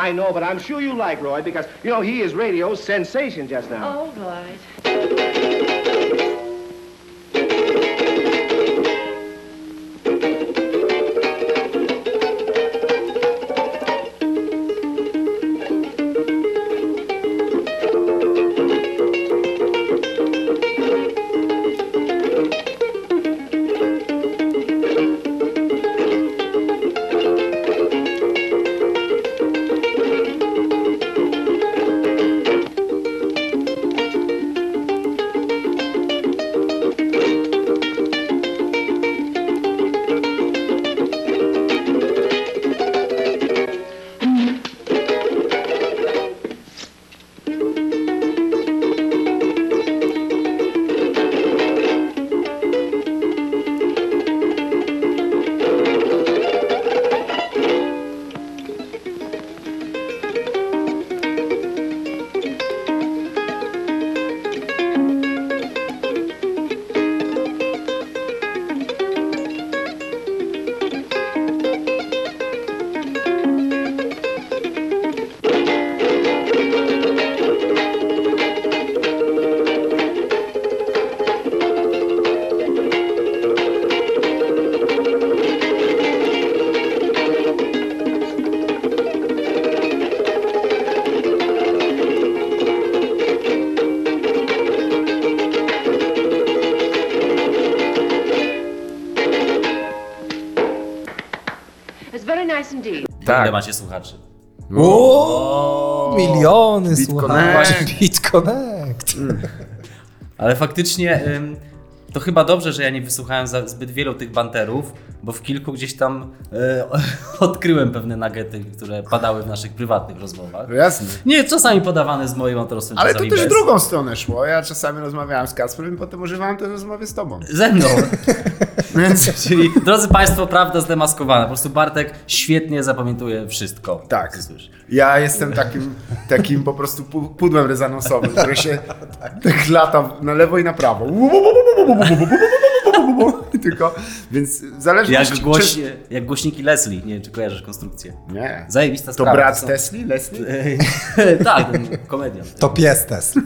I know, but I'm sure you like Roy because, you know, he is radio's sensation just now. All right. Tak. Ile macie słuchaczy? O, miliony słuchaczy. Connect. Beat Connect. Ale faktycznie ym, to chyba dobrze, że ja nie wysłuchałem zbyt wielu tych banterów, bo w kilku gdzieś tam e, odkryłem pewne nagety, które padały w naszych prywatnych rozmowach. No jasne. Nie, czasami podawane z moim autorstwem, Ale to też bez. w drugą stronę szło. Ja czasami rozmawiałem z Kacprem i potem używałem tej rozmowy z tobą. Ze mną. Więc Czyli, drodzy Państwo, prawda zdemaskowana. Po prostu Bartek świetnie zapamiętuje wszystko. tak. Ja jestem takim, takim po prostu pu- pudłem rezonansowym, który się tak lata na lewo i na prawo. Tylko, więc zależy Jak, głośnie, jak głośniki Leslie. Nie wiem, czy kojarzysz konstrukcję. Nie. Zajebista To sprawa. brat są- Tesli, Leslie? tak, ten komedian. To pies Tesla.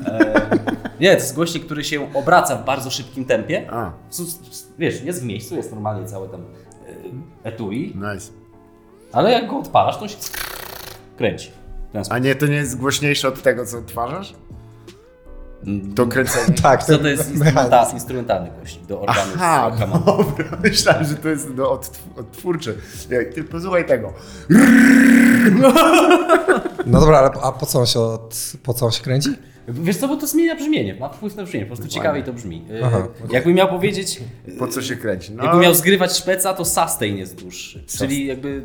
Nie, to jest głośnik, który się obraca w bardzo szybkim tempie. A. Wiesz, jest w miejscu, jest normalnie całe tam e, etui, Nice. ale jak go odpalasz, to się kręci. A nie, to nie jest głośniejsze od tego, co odtwarzasz? To kręcenie. Tak, To, to jest instrumenta, instrumentalny głośnik do organów Aha, dobra. Myślałem, że to jest do odtw- odtwórcze. Nie, Ty posłuchaj tego. No dobra, ale a po co on się, od, po co on się kręci? Wiesz co, bo to zmienia brzmienie, ma wpływ na brzmienie, po prostu ciekawiej to brzmi. E, Aha, Jakbym miał powiedzieć, Po co się kręci? No, jakbym miał zgrywać szpeca, to sustain jest dłuższy, czyli jakby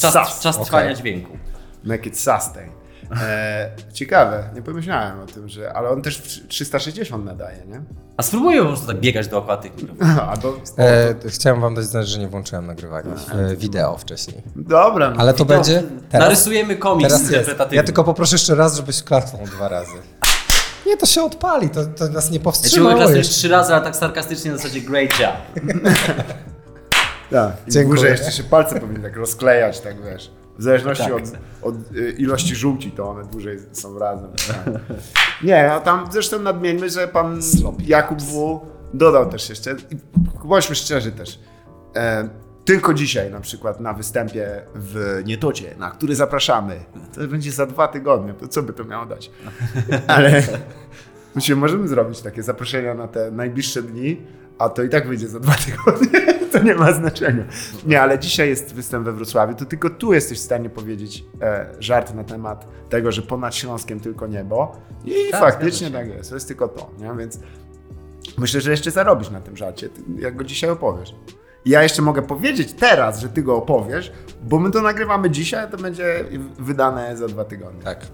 czas, Sus, czas okej. trwania dźwięku. Make it sustain. E, ciekawe, nie pomyślałem o tym, że. Ale on też w 360 nadaje, nie? A spróbuję po prostu tak biegać dookoła tych mikrofonów. Albo. E, chciałem wam dać znać, że nie włączyłem nagrywania e, wideo wcześniej. Dobra, no. Ale to będzie teraz. Narysujemy komiks Teraz jest. interpretatywny. Ja tylko poproszę jeszcze raz, żebyś klatnął dwa razy. Nie, to się odpali, to, to nas nie Ja ci powstrzymało mogę klasy jeszcze. trzy razy, ale tak sarkastycznie na zasadzie great job. Tak. I w Dziękuję. górze jeszcze się palce powinny tak rozklejać, tak wiesz. W zależności Tak. od, od y, ilości żółci, to one dłużej są razem. Nie, a tam zresztą nadmieńmy, że pan Jakub W. dodał też jeszcze, i bądźmy szczerzy też, e, tylko dzisiaj na przykład na występie w Nietocie, na który zapraszamy, to będzie za dwa tygodnie, to co by to miało dać? Ale myślę, możemy zrobić takie zaproszenia na te najbliższe dni, a to i tak wyjdzie za dwa tygodnie, to nie ma znaczenia. Nie, ale dzisiaj jest występ we Wrocławiu, to tylko tu jesteś w stanie powiedzieć e, żart na temat tego, że ponad Śląskiem tylko niebo i Tak, faktycznie tak jest, to jest tylko to, nie? więc myślę, że jeszcze zarobisz na tym żarcie, jak go dzisiaj opowiesz. Ja jeszcze mogę powiedzieć teraz, że ty go opowiesz, bo my to nagrywamy dzisiaj, a to będzie wydane za dwa tygodnie. Tak,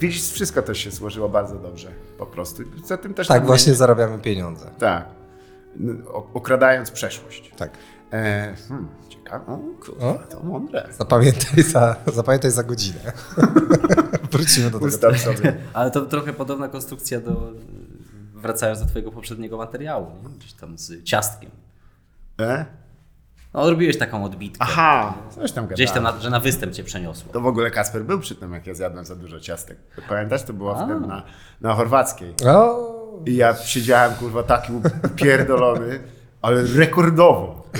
Widzisz, wszystko to się złożyło bardzo dobrze, po prostu. Za tym też tak właśnie nie- zarabiamy pieniądze. Tak. Okradając przeszłość. Tak. E, hmm, ciekawe. O, to mądre. Zapamiętaj za, zapamiętaj za godzinę. Wrócimy do tego. Ustaw sobie. Ale to trochę podobna konstrukcja do... Wracając do twojego poprzedniego materiału, nie? gdzieś tam z ciastkiem. E? No, robiłeś taką odbitkę. Aha, coś tam Gdzieś tam, gadałem. na, że na występ cię przeniosło. To w ogóle Kasper był przy tym, jak ja zjadłem za dużo ciastek. Pamiętasz? To było wtedy na, na chorwackiej. O, I ja siedziałem, kurwa, taki upierdolony, ale rekordowo.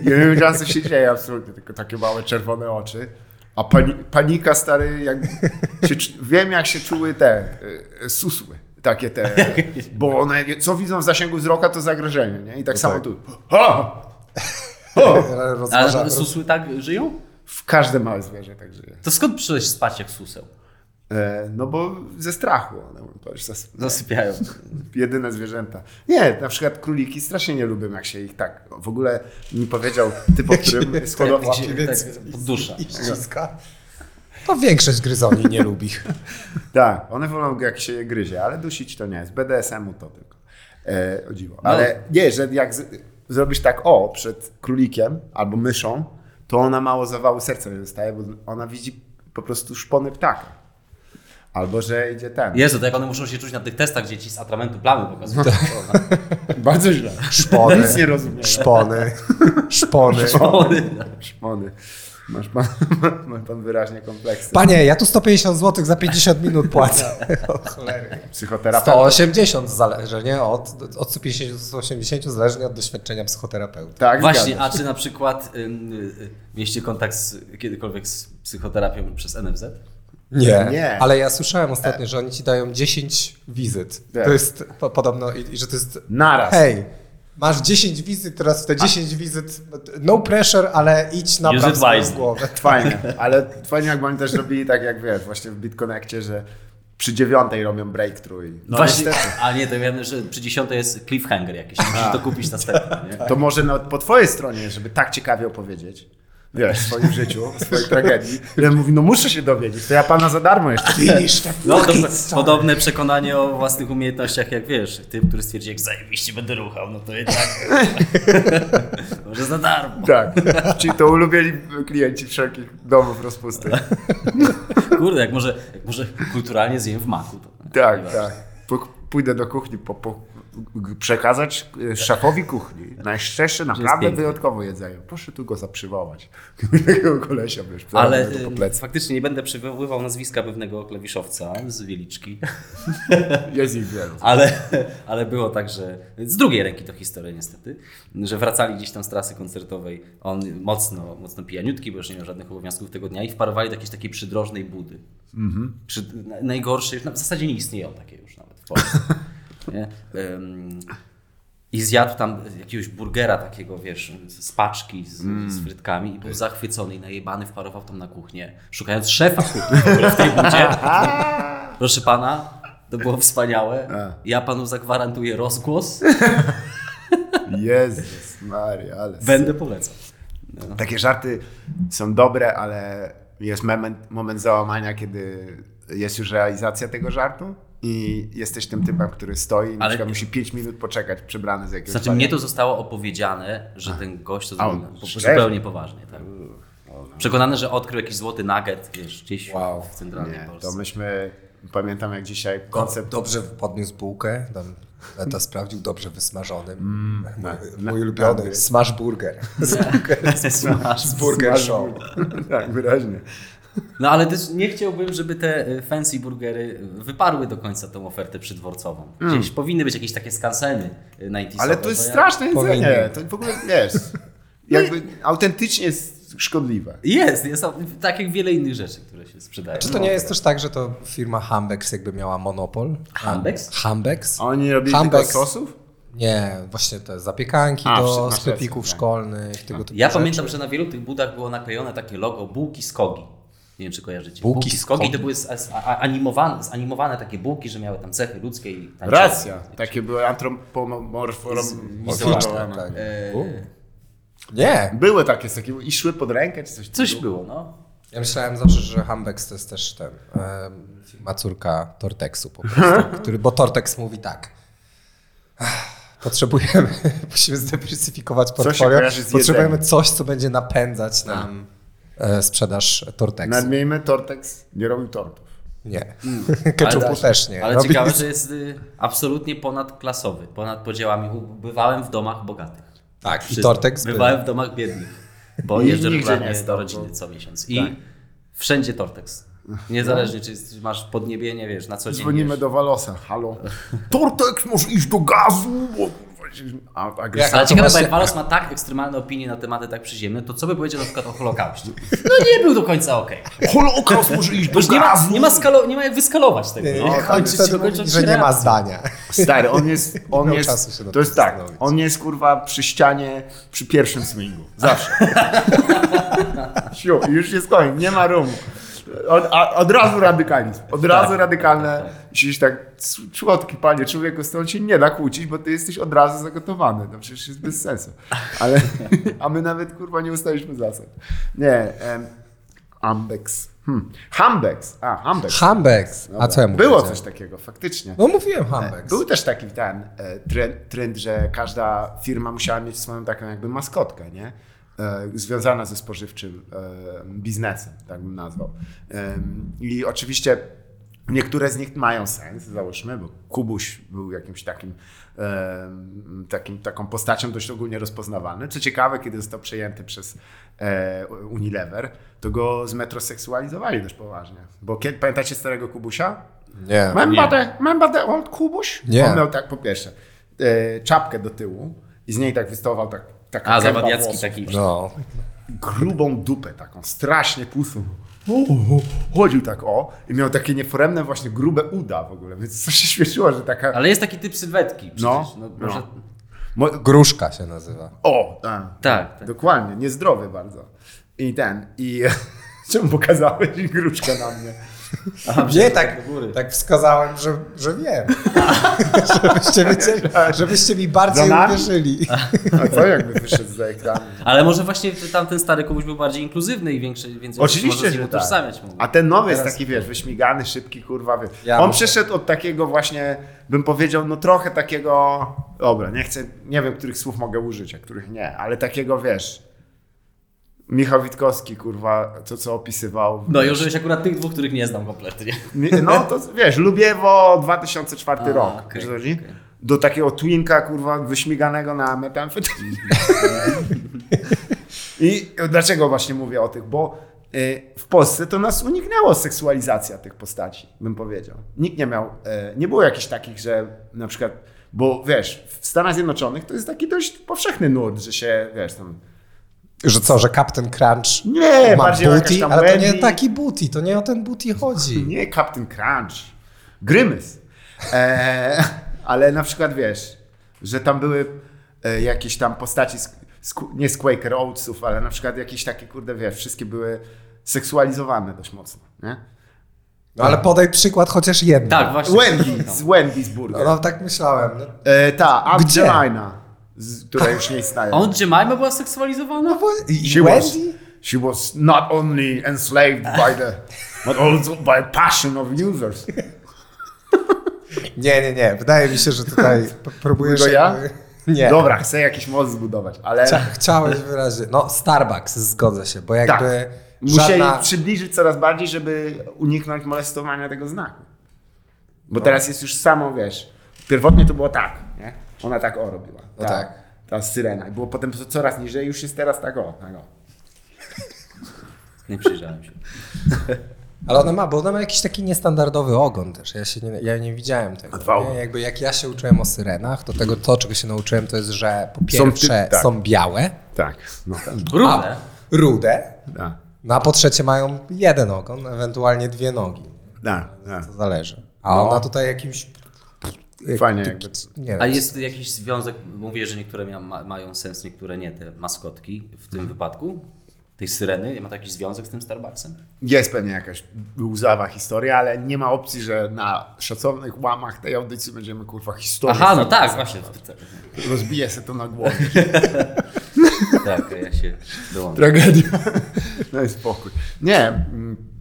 I ja nie wiedziałem, co się dzieje absolutnie, tylko takie małe czerwone oczy. A pani, panika, stary, jak się, wiem, jak się czuły te y, susły. Takie te, bo one, co widzą w zasięgu wzroka, to zagrożenie, nie? I tak samo tu. Ha! Rozważa, Ale susły tak żyją? W każde małe zwierzę tak żyje. To skąd przyszedłeś spać jak suseł? E, no bo ze strachu one Zasypiają. jedyne zwierzęta. Nie, na przykład króliki strasznie nie lubię, jak się ich tak. W ogóle mi powiedział typ, o którym z hodowli. Łapie, więc tak poddusza. I ściska. To większość gryzoni nie lubi. Tak, one wolą jak się je gryzie, ale dusić to nie jest. BDSM-u to tylko. E, o dziwo. Ale nie, że jak z, zrobisz tak o przed królikiem albo myszą, to ona mało zawału serca nie dostaje, bo ona widzi po prostu szpony ptaka. Albo że idzie ten. Jezu, to jak one muszą się czuć na tych testach, gdzie ci z atramentu plamy pokazują. Bardzo źle. Szpony, Nic nie rozumiem. szpony, szpony. Szpony. Masz pan, ma pan wyraźnie kompleksy. Panie, ja tu 150 zł za 50 minut płacę. O cholery. Psychoterapeuta. 180 zależy, nie? Od, od 150 do 180 zależnie od doświadczenia psychoterapeuty. Tak, Właśnie, zgadza a czy na przykład y, y, mieliście kontakt z, kiedykolwiek z psychoterapią przez NFZ? Nie, Nie. ale ja słyszałem ostatnio, że oni ci dają 10 wizyt. Tak. To jest po, podobno, i, i że to jest... Naraz. Hej, masz 10 wizyt, teraz w te 10 wizyt, no pressure, ale idź na wisely. głowę. Fajnie, ale fajnie jakby oni też robili tak jak wiesz, właśnie w BitConnectie, że przy dziewiątej robią breakthrough i no Właśnie, a nie, to wiem, że przy dziesiątej jest cliffhanger jakiś, musisz to kupić następny, nie? To może no, po twojej stronie, żeby tak ciekawie opowiedzieć, wiesz, w swoim życiu, o swojej tragedii, ja mówi, no muszę się dowiedzieć, to ja pana za darmo jeszcze. Tak No, to podobne przekonanie o własnych umiejętnościach, jak wiesz, ty, który stwierdzi, jak zajebiście będę ruchał, no to jednak może za darmo. Tak, czyli to ulubieni klienci wszelkich domów rozpusty. Kurde, jak może, jak może kulturalnie zjem w maku. To, Tak, tak. Pójdę do kuchni po, po, przekazać e, szefowi kuchni najszczersze, naprawdę wyjątkowo jedzenie. Proszę tu go zaprzywołać. Takiego kolesia, wiesz, Ale y, faktycznie nie będę przywoływał nazwiska pewnego klawiszowca z Wieliczki, Jest ich wielu. ale, ale było tak, że z drugiej ręki to historia niestety, że wracali gdzieś tam z trasy koncertowej, on mocno, mocno pijaniutki, bo już nie miał żadnych obowiązków tego dnia i wparowali do jakiejś takiej przydrożnej budy. Przy, na- najgorszej, w zasadzie nie istnieją takie już nawet w Polsce. nie? I zjadł tam jakiegoś burgera takiego, wiesz, z paczki, z, z frytkami i był zachwycony i najebany wparował tam na kuchnię, szukając szefa kuchni w tej budzie. Proszę pana, to było wspaniałe. Ja panu zagwarantuję rozgłos. Jezus Maria, ale... Będę polecał. Takie żarty są dobre, ale jest moment, moment załamania, kiedy jest już realizacja tego żartu i jesteś tym typem, który stoi i na przykład musi 5 minut poczekać przebrany z jakiegoś Znaczy mnie to zostało opowiedziane, że ten gość to zrobił po- zupełnie poważnie. Tak. Przekonany, że odkrył jakiś złoty nugget, wiesz, gdzieś Wow. w centralnej Nie, Polsce. to myśmy, pamiętam jak dzisiaj koncept... Dobrze podniósł bułkę, Leta sprawdził, dobrze wysmażony. Mm, mój, mój ulubiony, smash burger. Smash. Z burger show. tak, wyraźnie. No ale też nie chciałbym, żeby te y, fancy burgery wyparły do końca tą ofertę przydworcową. Gdzieś powinny być jakieś takie skanseny y, 90 Mm. Ale to jest ja- straszne jedzenie. To w ogóle, wiesz, jakby autentycznie jest szkodliwe. Jest, jest tak jak wiele innych rzeczy, które się sprzedają. Czy to nie jest też tak, że to firma Hambex jakby miała monopol? Hambex? Hambex? Oni robili Hambex. tylko sosów? Nie, właśnie te zapiekanki A, do sklepików tak. szkolnych, tego typu Ja rzeczy. pamiętam, że na wielu tych budach było naklejone takie logo bułki skogi. Nie wiem, czy kojarzycie. Bułki skogi Skogi. to były z, z, a- animowane, zanimowane takie bułki, że miały tam cechy ludzkie i tańczyły. Racja. Takie były antropomorfizowane. tak. E, Nie, Były takie z takiego i szły pod rękę, czy coś coś było, no. ja myślałem zawsze, że Hambex to jest też ten, córka Tortexu po prostu, który, bo Tortex mówi tak. "Ach, Potrzebujemy, musimy zdywersyfikować portfolio. Potrzebujemy coś, co będzie napędzać nam e, sprzedaż Tortexu. Nadmiejmy, Tortex nie robił tortów. Nie. Ketchupu Ale- też nie. Ale Robi- ciekawe, że jest y, absolutnie ponadklasowy, ponad podziałami. Bywałem w domach bogatych. Tak, i. Tortex był. Bywałem w domach biednych, bo I jeżdżę regularnie nie do rodziny co miesiąc. I Tak. wszędzie Tortex. Niezależnie, czy jest, masz podniebienie, wiesz, na co dzień. Dzwonimy wiesz. do Walosa. Halo. Tortex, może iść do gazu? Bo, kurwa, się- a, Jak- agresja. Ale ciekawe, bo jak Walos ma tak ekstremalne opinie na tematy tak przyziemne, to co by powiedział na przykład o Holokauście? No nie był do końca okej. Holokaust może iść do nie ma, nie, ma skalo, nie ma jak wyskalować tego. Nie, Nie, Kończyć mówi, kończyć że nie ma zdania. Stary, on jest, on jest, czasu się to jest tak, zastanowić. on jest kurwa przy ścianie, przy pierwszym swingu. Zawsze. Siu, już jest koniec, nie ma rumu. Od, a, od razu radykalizm, od razu Tak. radykalne. Siedzisz tak, słodki panie, człowieku, z tą się nie da kłócić, bo ty jesteś od razu zagotowany. No przecież jest bez sensu. Ale, a my nawet kurwa nie ustaliśmy zasad. Nie, em, Ambex. Hmm. Hambex. A, Hambex. Hambex. A co ja mówię? Było coś takiego, faktycznie. No mówiłem Hambex. Był też taki ten e, trend, trend, że każda firma musiała mieć swoją taką jakby maskotkę, nie? E, związana ze spożywczym e, biznesem, tak bym nazwał. I oczywiście niektóre z nich mają sens, załóżmy, bo Kubuś był jakimś takim, takim taką postacią dość ogólnie rozpoznawany. Co ciekawe, kiedy został przejęty przez e, Unilever, to go zmetroseksualizowali dość poważnie. Bo kiedy, pamiętacie starego Kubusia? Nie. Remember the, remember the old Kubuś? Nie. On miał tak po pierwsze e, czapkę do tyłu i z niej tak wystawał tak, taka A, zawadiacki włosów. taki. No. Grubą dupę taką, strasznie o, chodził tak o i miał takie nieforemne właśnie grube uda w ogóle, więc coś się śmieszyło, że taka... Ale jest taki typ sylwetki przecież. No, No, no. może... Mo- Gruszka się nazywa. O, tak. Tak, tak. Dokładnie, niezdrowy bardzo. I ten, i czemu pokazałeś gruszkę na mnie? Aha, Nie, tak, góry. tak wskazałem, że, że wiem. żebyście, wiedzieli, żebyście mi bardziej uwierzyli. A co jakby wyszedł za ekranu? Ale może właśnie tamten stary komuś był bardziej inkluzywny i większy, więc Oczywiście, może z tak. utożsamiać mógł. A ten nowy jest taki, wiesz, wyśmigany, szybki, kurwa. Wiesz. Ja On muszę- przeszedł od takiego właśnie, bym powiedział, no trochę takiego, dobra, nie chcę, nie wiem, których słów mogę użyć, a których nie, ale takiego, wiesz, Michał Witkowski, kurwa, to co opisywał. No i użyłeś akurat tych dwóch, których nie znam kompletnie. No to wiesz, Lubiewo 2004 A, rok, wiesz chodzi? okej. Do takiego twinka, kurwa, wyśmiganego na metamfetaminę. I dlaczego właśnie mówię o tych? Bo y, w Polsce to nas uniknęło seksualizacja tych postaci, bym powiedział. Nikt nie miał, y, nie było jakichś takich, że na przykład, bo wiesz, w Stanach Zjednoczonych to jest taki dość powszechny nurt, że się, wiesz, tam Że co, że Captain Crunch Nie, ma bardziej o jakaś booty? tam Ale to nie taki booty, to nie o ten booty chodzi. Nie Captain Crunch. Grymys. E, ale na przykład wiesz, że tam były e, jakieś tam postaci, z, z, nie z Quaker Oatsów, ale na przykład jakieś takie, kurde, wiesz, wszystkie były seksualizowane dość mocno, nie? No ale podaj przykład chociaż jeden. Tak, właśnie. Wendy, z Wendy's Burger. No, no tak myślałem. No, E, ta, Gdzie? Angelina, z, która już nie istnieje. A on Jemima była seksualizowana? no She was, she was not only enslaved by the, but also by passion of users. Nie, nie, nie. Wydaje mi się, że tutaj próbujesz... Tylko ja? Nie. Dobra, chcę jakiś most zbudować, ale... Chcia, chciałeś wyraźnie. No, Starbucks, zgodzę się, bo jakby Tak. Musieli żadna... przybliżyć coraz bardziej, żeby uniknąć molestowania tego znaku. Bo teraz jest już samo, wiesz, pierwotnie to było tak? Ona tak o robiła. No ta, tak. Ta syrena. I było potem coraz niżej, już jest teraz tak o. Tak o. Nie przyjrzałem się. Ale ona ma, bo ona ma jakiś taki niestandardowy ogon też. Ja, się nie, ja nie widziałem tego. Nie? Jakby jak ja się uczyłem o syrenach, to tego to, czego się nauczyłem, to jest, że po Są pierwsze ty- są, tak. białe, Tak, no tak. Rude. rude, Tak, no a po trzecie mają jeden ogon, ewentualnie dwie nogi. tak, tak. To zależy. A No. ona tutaj jakimś... Fajnie ty- jakby. Nie wiem. A jest jakiś związek, mówię, że niektóre mia, ma, mają sens, niektóre nie, te maskotki w tym wypadku? Tej syreny, ma to jakiś związek z tym Starbucksem? Jest pewnie jakaś łzawa historia, ale nie ma opcji, że na szacownych łamach tej audycji będziemy kurwa historię. Aha, no tak, właśnie. Rozbije się to na głowie. Tak, ja się dołączę. Tragedia. No i spokój. Nie.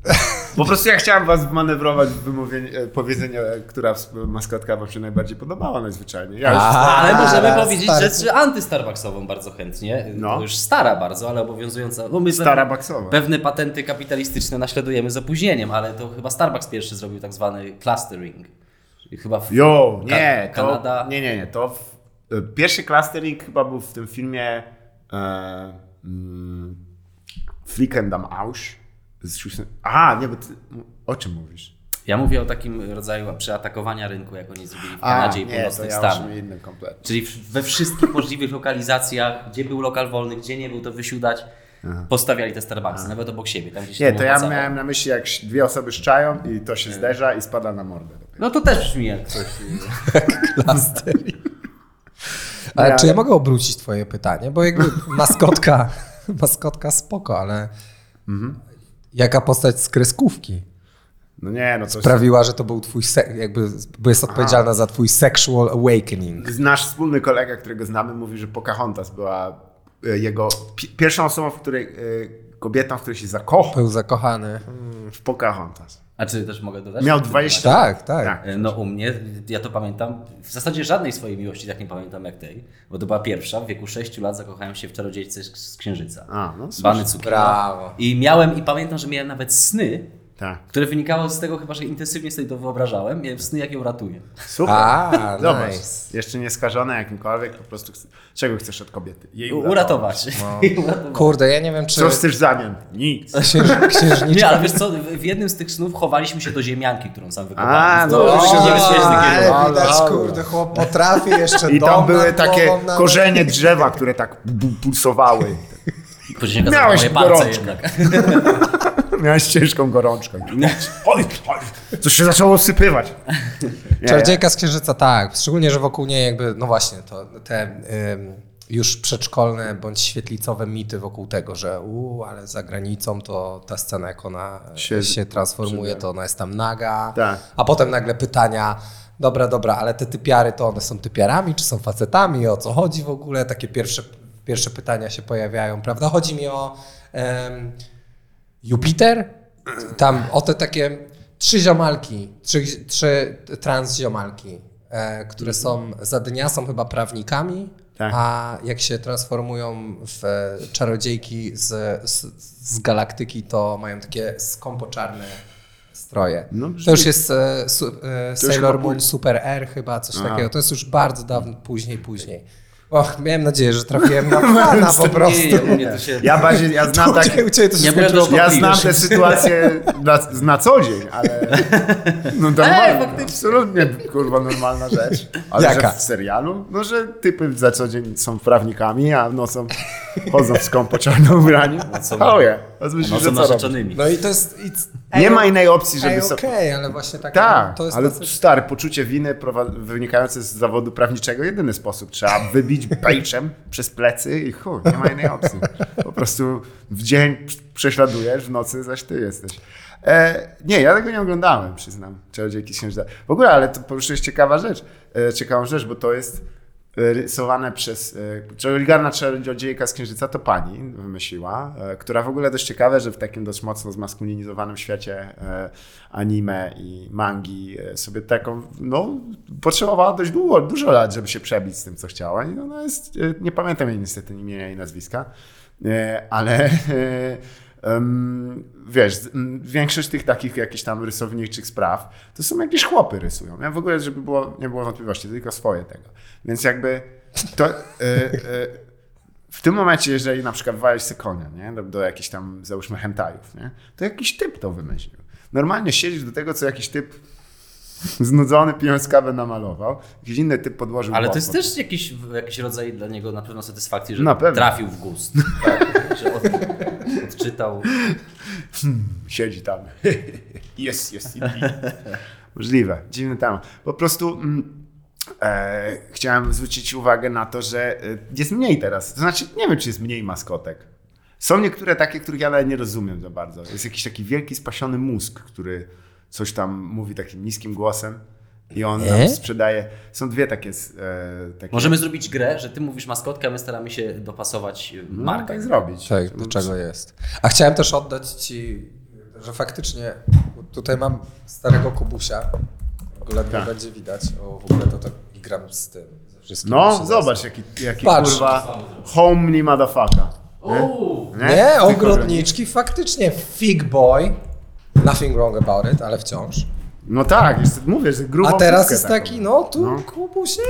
Po prostu ja chciałem was wmanewrować w wymówienie, e, powiedzenie, e, która maskotka wam się najbardziej podobała najzwyczajniej. Ja już A, Ale możemy ale powiedzieć stary- rzecz antystarbucksową bardzo chętnie. No. Już stara bardzo, ale obowiązująca. No my Stara pewne- baksowa. Pewne patenty kapitalistyczne naśladujemy z opóźnieniem, ale to chyba Starbucks pierwszy zrobił tak zwany clustering. Chyba w, Jo, nie, Ka- to, Kanada. nie, nie, nie, to w, e, pierwszy clustering chyba był w tym filmie e, mm, Flicken am Aus. z Schussen- A, nie, bo ty, o czym mówisz? Ja mówię o takim rodzaju przeatakowania rynku, jak oni zrobili w A, Kanadzie i nie, to północnych ja Stanach. Czyli we wszystkich możliwych lokalizacjach, gdzie był lokal wolny, gdzie nie był, to wysiudać, postawiali te Starbucksy, nawet obok siebie, tam gdzie się Nie, to ja miałem na myśli, jak dwie osoby szczają i to się zderza i spada na mordę. dopiero. No to też brzmi jak coś. Ale Ja- czy ja mogę obrócić twoje pytanie? Bo jakby maskotka, maskotka spoko, ale Mhm. Jaka postać z kreskówki No nie, no to sprawiła, że to był twój, se- jakby jest odpowiedzialna za twój sexual awakening? Nasz wspólny kolega, którego znamy, mówi, że Pocahontas była e, jego pi- pierwszą osobą, w której, e, kobietą, w której się zakochał Był zakochany. w Pocahontas. A czy też mogę dodać? Miał 20 Tak, tak. Tak. No u mnie, ja to pamiętam, w zasadzie żadnej swojej miłości tak nie pamiętam jak tej, bo to była pierwsza, w wieku 6 lat zakochałem się w czarodziejce z, Księżyca. A, no. Bany cukier. Brawo. I miałem, i pamiętam, że miałem nawet sny, Tak. które wynikały z tego chyba, że intensywnie sobie to wyobrażałem, miałem sny jak ją ratuję. Super. A, Zobacz, nice. jeszcze nie skażone jakimkolwiek, po prostu chce... czego chcesz od kobiety? Jej Uratować. uratować. Kurde, ja nie wiem, czy Co chcesz w zamian? Nic. księż, księżniczka... Nie, ale wiesz co, w jednym z tych snów chowaliśmy się do ziemianki, którą sam wykopałem. A, no, już o, niebezpieczny ale widać, kurde, chłop potrafi jeszcze I tam były takie korzenie drzewa, które tak pulsowały. Później Miałeś moje palce gorączkę. jednak. Miałeś ciężką gorączkę. Oj, oj, coś się zaczęło osypywać. Nie, Czarodziejka z Księżyca, tak. Szczególnie, że wokół niej jakby, no właśnie, to te ym, już przedszkolne bądź świetlicowe mity wokół tego, że u, ale za granicą to ta scena, jak ona się, Się- się transformuje, to ona jest tam naga. Tak. A potem nagle pytania, dobra, dobra, ale te typiary to one są typiarami, czy są facetami, o co chodzi w ogóle? Takie pierwsze, pierwsze pytania się pojawiają, prawda? Chodzi mi o em, Jupiter, tam o te takie trzy ziomalki, trzy, trzy trans ziomalki, e, które są za dnia są chyba prawnikami, Tak. a jak się transformują w e, czarodziejki z, z, z galaktyki, to mają takie skąpo czarne stroje. No, to już jest e, su, e, Sailor Moon Super Air chyba, coś takiego. To jest już bardzo dawno, później, później. Och, miałem nadzieję, że trafiłem na fana po prostu. Nie, nie, u mnie to się... Ja bardziej, ja znam ciebie- u ciebie to się Nie Ja znam te sytuacje na, na co dzień, ale. No normalnie, absolutnie kurwa normalna rzecz. Ale Jaka? że w serialu? No, że typy za co dzień są prawnikami, a nocą chodzą w skąpo czarno ubrani. Nocą- Oh yeah. A myślisz, No że co narzeczonymi. No i to jest... It's, Nie ma innej opcji, żeby okej, ale właśnie tak. Tak, to jest ale dosyć- stary, poczucie winy wynikające z zawodu prawniczego, jedyny sposób. Trzeba wybić pejczem przez plecy i chuj, nie ma innej opcji. Po prostu w dzień prześladujesz, w nocy zaś ty jesteś. E, nie, ja tego nie oglądałem, przyznam, Czarodziejki Księżyca. W ogóle, ale to poruszyłeś ciekawa rzecz, e, ciekawą rzecz, bo to jest rysowane przez e, Orygarna Czarodziejka z Księżyca to pani wymyśliła, e, która w ogóle dość ciekawe, że w takim dość mocno zmaskulinizowanym świecie e, anime i mangi sobie taką, no, potrzebowała dość długo, dużo lat, żeby się przebić z tym, co chciała. I ona jest, nie pamiętam jej niestety imienia i nazwiska, ale wiesz, większość tych takich jakichś tam rysowniczych spraw, to są jakieś chłopy rysują. Ja w ogóle, żeby było, nie było wątpliwości, tylko swoje tego. Więc jakby to... E, e, w tym momencie, jeżeli na przykład walisz se konia, nie? Do, do jakichś tam, załóżmy, hentajów, nie? to jakiś typ to wymyślił. Normalnie siedzisz do tego, co jakiś typ znudzony, pijąc kawę namalował, jakiś inny typ podłożył Ale to jest też jakiś, jakiś rodzaj dla niego na pewno satysfakcji, że Na pewno. trafił w gust. Tak, że od, odczytał. Siedzi tam. Jest, jest. Możliwe. Dziwny temat. Po prostu mm, e, chciałem zwrócić uwagę na to, że e, jest mniej teraz. To znaczy, nie wiem, czy jest mniej maskotek. Są niektóre takie, których ja nawet nie rozumiem za bardzo. Jest jakiś taki wielki, spasiony mózg, który coś tam mówi takim niskim głosem i on E? nam sprzedaje. Są dwie takie... E, takie Możemy zrobić grę, że ty mówisz maskotkę, a my staramy się dopasować y, no, markę. tak zrobić. Tak, do czego jest. A chciałem też oddać ci, że faktycznie tutaj mam starego Kubusia. W ogóle nie Tak. będzie widać. O, w ogóle to tak gram z tym. No, zobacz, jaki, jaki Patrz. kurwa homely motherfucker. Nie? Nie, ogrodniczki faktycznie. Fig boy. Nothing wrong about it, ale wciąż. No tak, jest, mówię, że grubą A teraz jest taką. taki, no tu No. Kubuś, nie.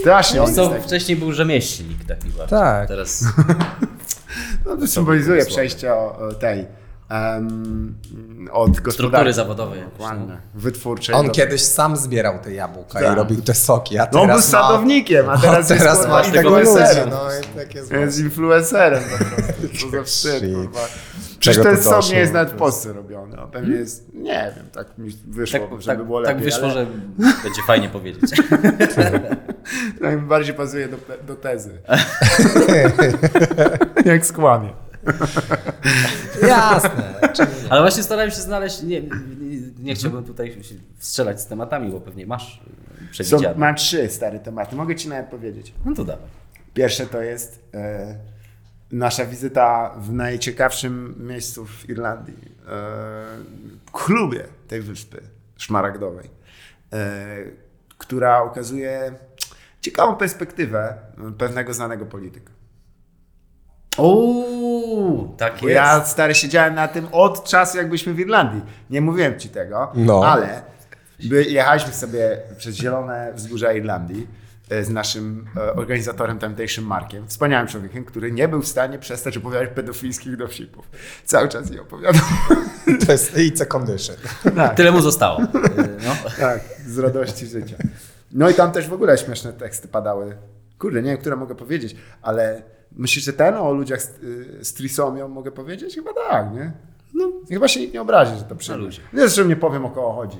Strasznie on co, taki. wcześniej był rzemieślnik taki właśnie. Tak. Teraz No to symbolizuje przejście o, o tej em, od struktury gospodarki. zawodowej. Dokładnie. no. Wytwórczej. On do- kiedyś sam zbierał te jabłka Tak. i robił te soki, a No on był teraz ma... sadownikiem, a teraz, a teraz jest, ma tego ludzi, influencerem. no i tak jest. Jest influencerem po prostu. Co za wstyd. Przecież Czego ten to sok nie jest nawet w Polsce robiony. On pewnie jest, nie wiem, tak mi wyszło, Tak, żeby tak, było lepiej. tak wyszło, ale że będzie fajnie powiedzieć. tak mi bardziej pasuje do, do tezy. Jak skłamie. Jasne. Ale właśnie starałem się znaleźć, nie, nie, nie chciałbym tutaj się strzelać z tematami, bo pewnie masz e, Są, przewidziane. mam trzy stare tematy, mogę ci nawet powiedzieć. No to dawaj. Pierwsze to jest e, nasza wizyta w najciekawszym miejscu w Irlandii, e, klubie tej wyspy szmaragdowej, e, która ukazuje ciekawą perspektywę pewnego znanego polityka. Uuu, tak Bo jest. ja stary siedziałem na tym od czasu, jak byliśmy w Irlandii. Nie mówiłem ci tego, No. ale jechaliśmy sobie przez zielone wzgórza Irlandii z naszym e, organizatorem tamtejszym Markiem, wspaniałym człowiekiem, który nie był w stanie przestać opowiadać pedofilskich dowcipów. Cały czas je opowiadał. To jest it's a condition. Tyle mu zostało. E, No. tak, z radości życia. No i tam też w ogóle śmieszne teksty padały. Kurde, nie wiem, które mogę powiedzieć, ale myślisz, że ten o ludziach z, y, z trisomią mogę powiedzieć? Chyba tak, nie? No, chyba się nikt nie obrazi, że to przyjdzie. ludzie. Zresztą nie powiem o kogo chodzi.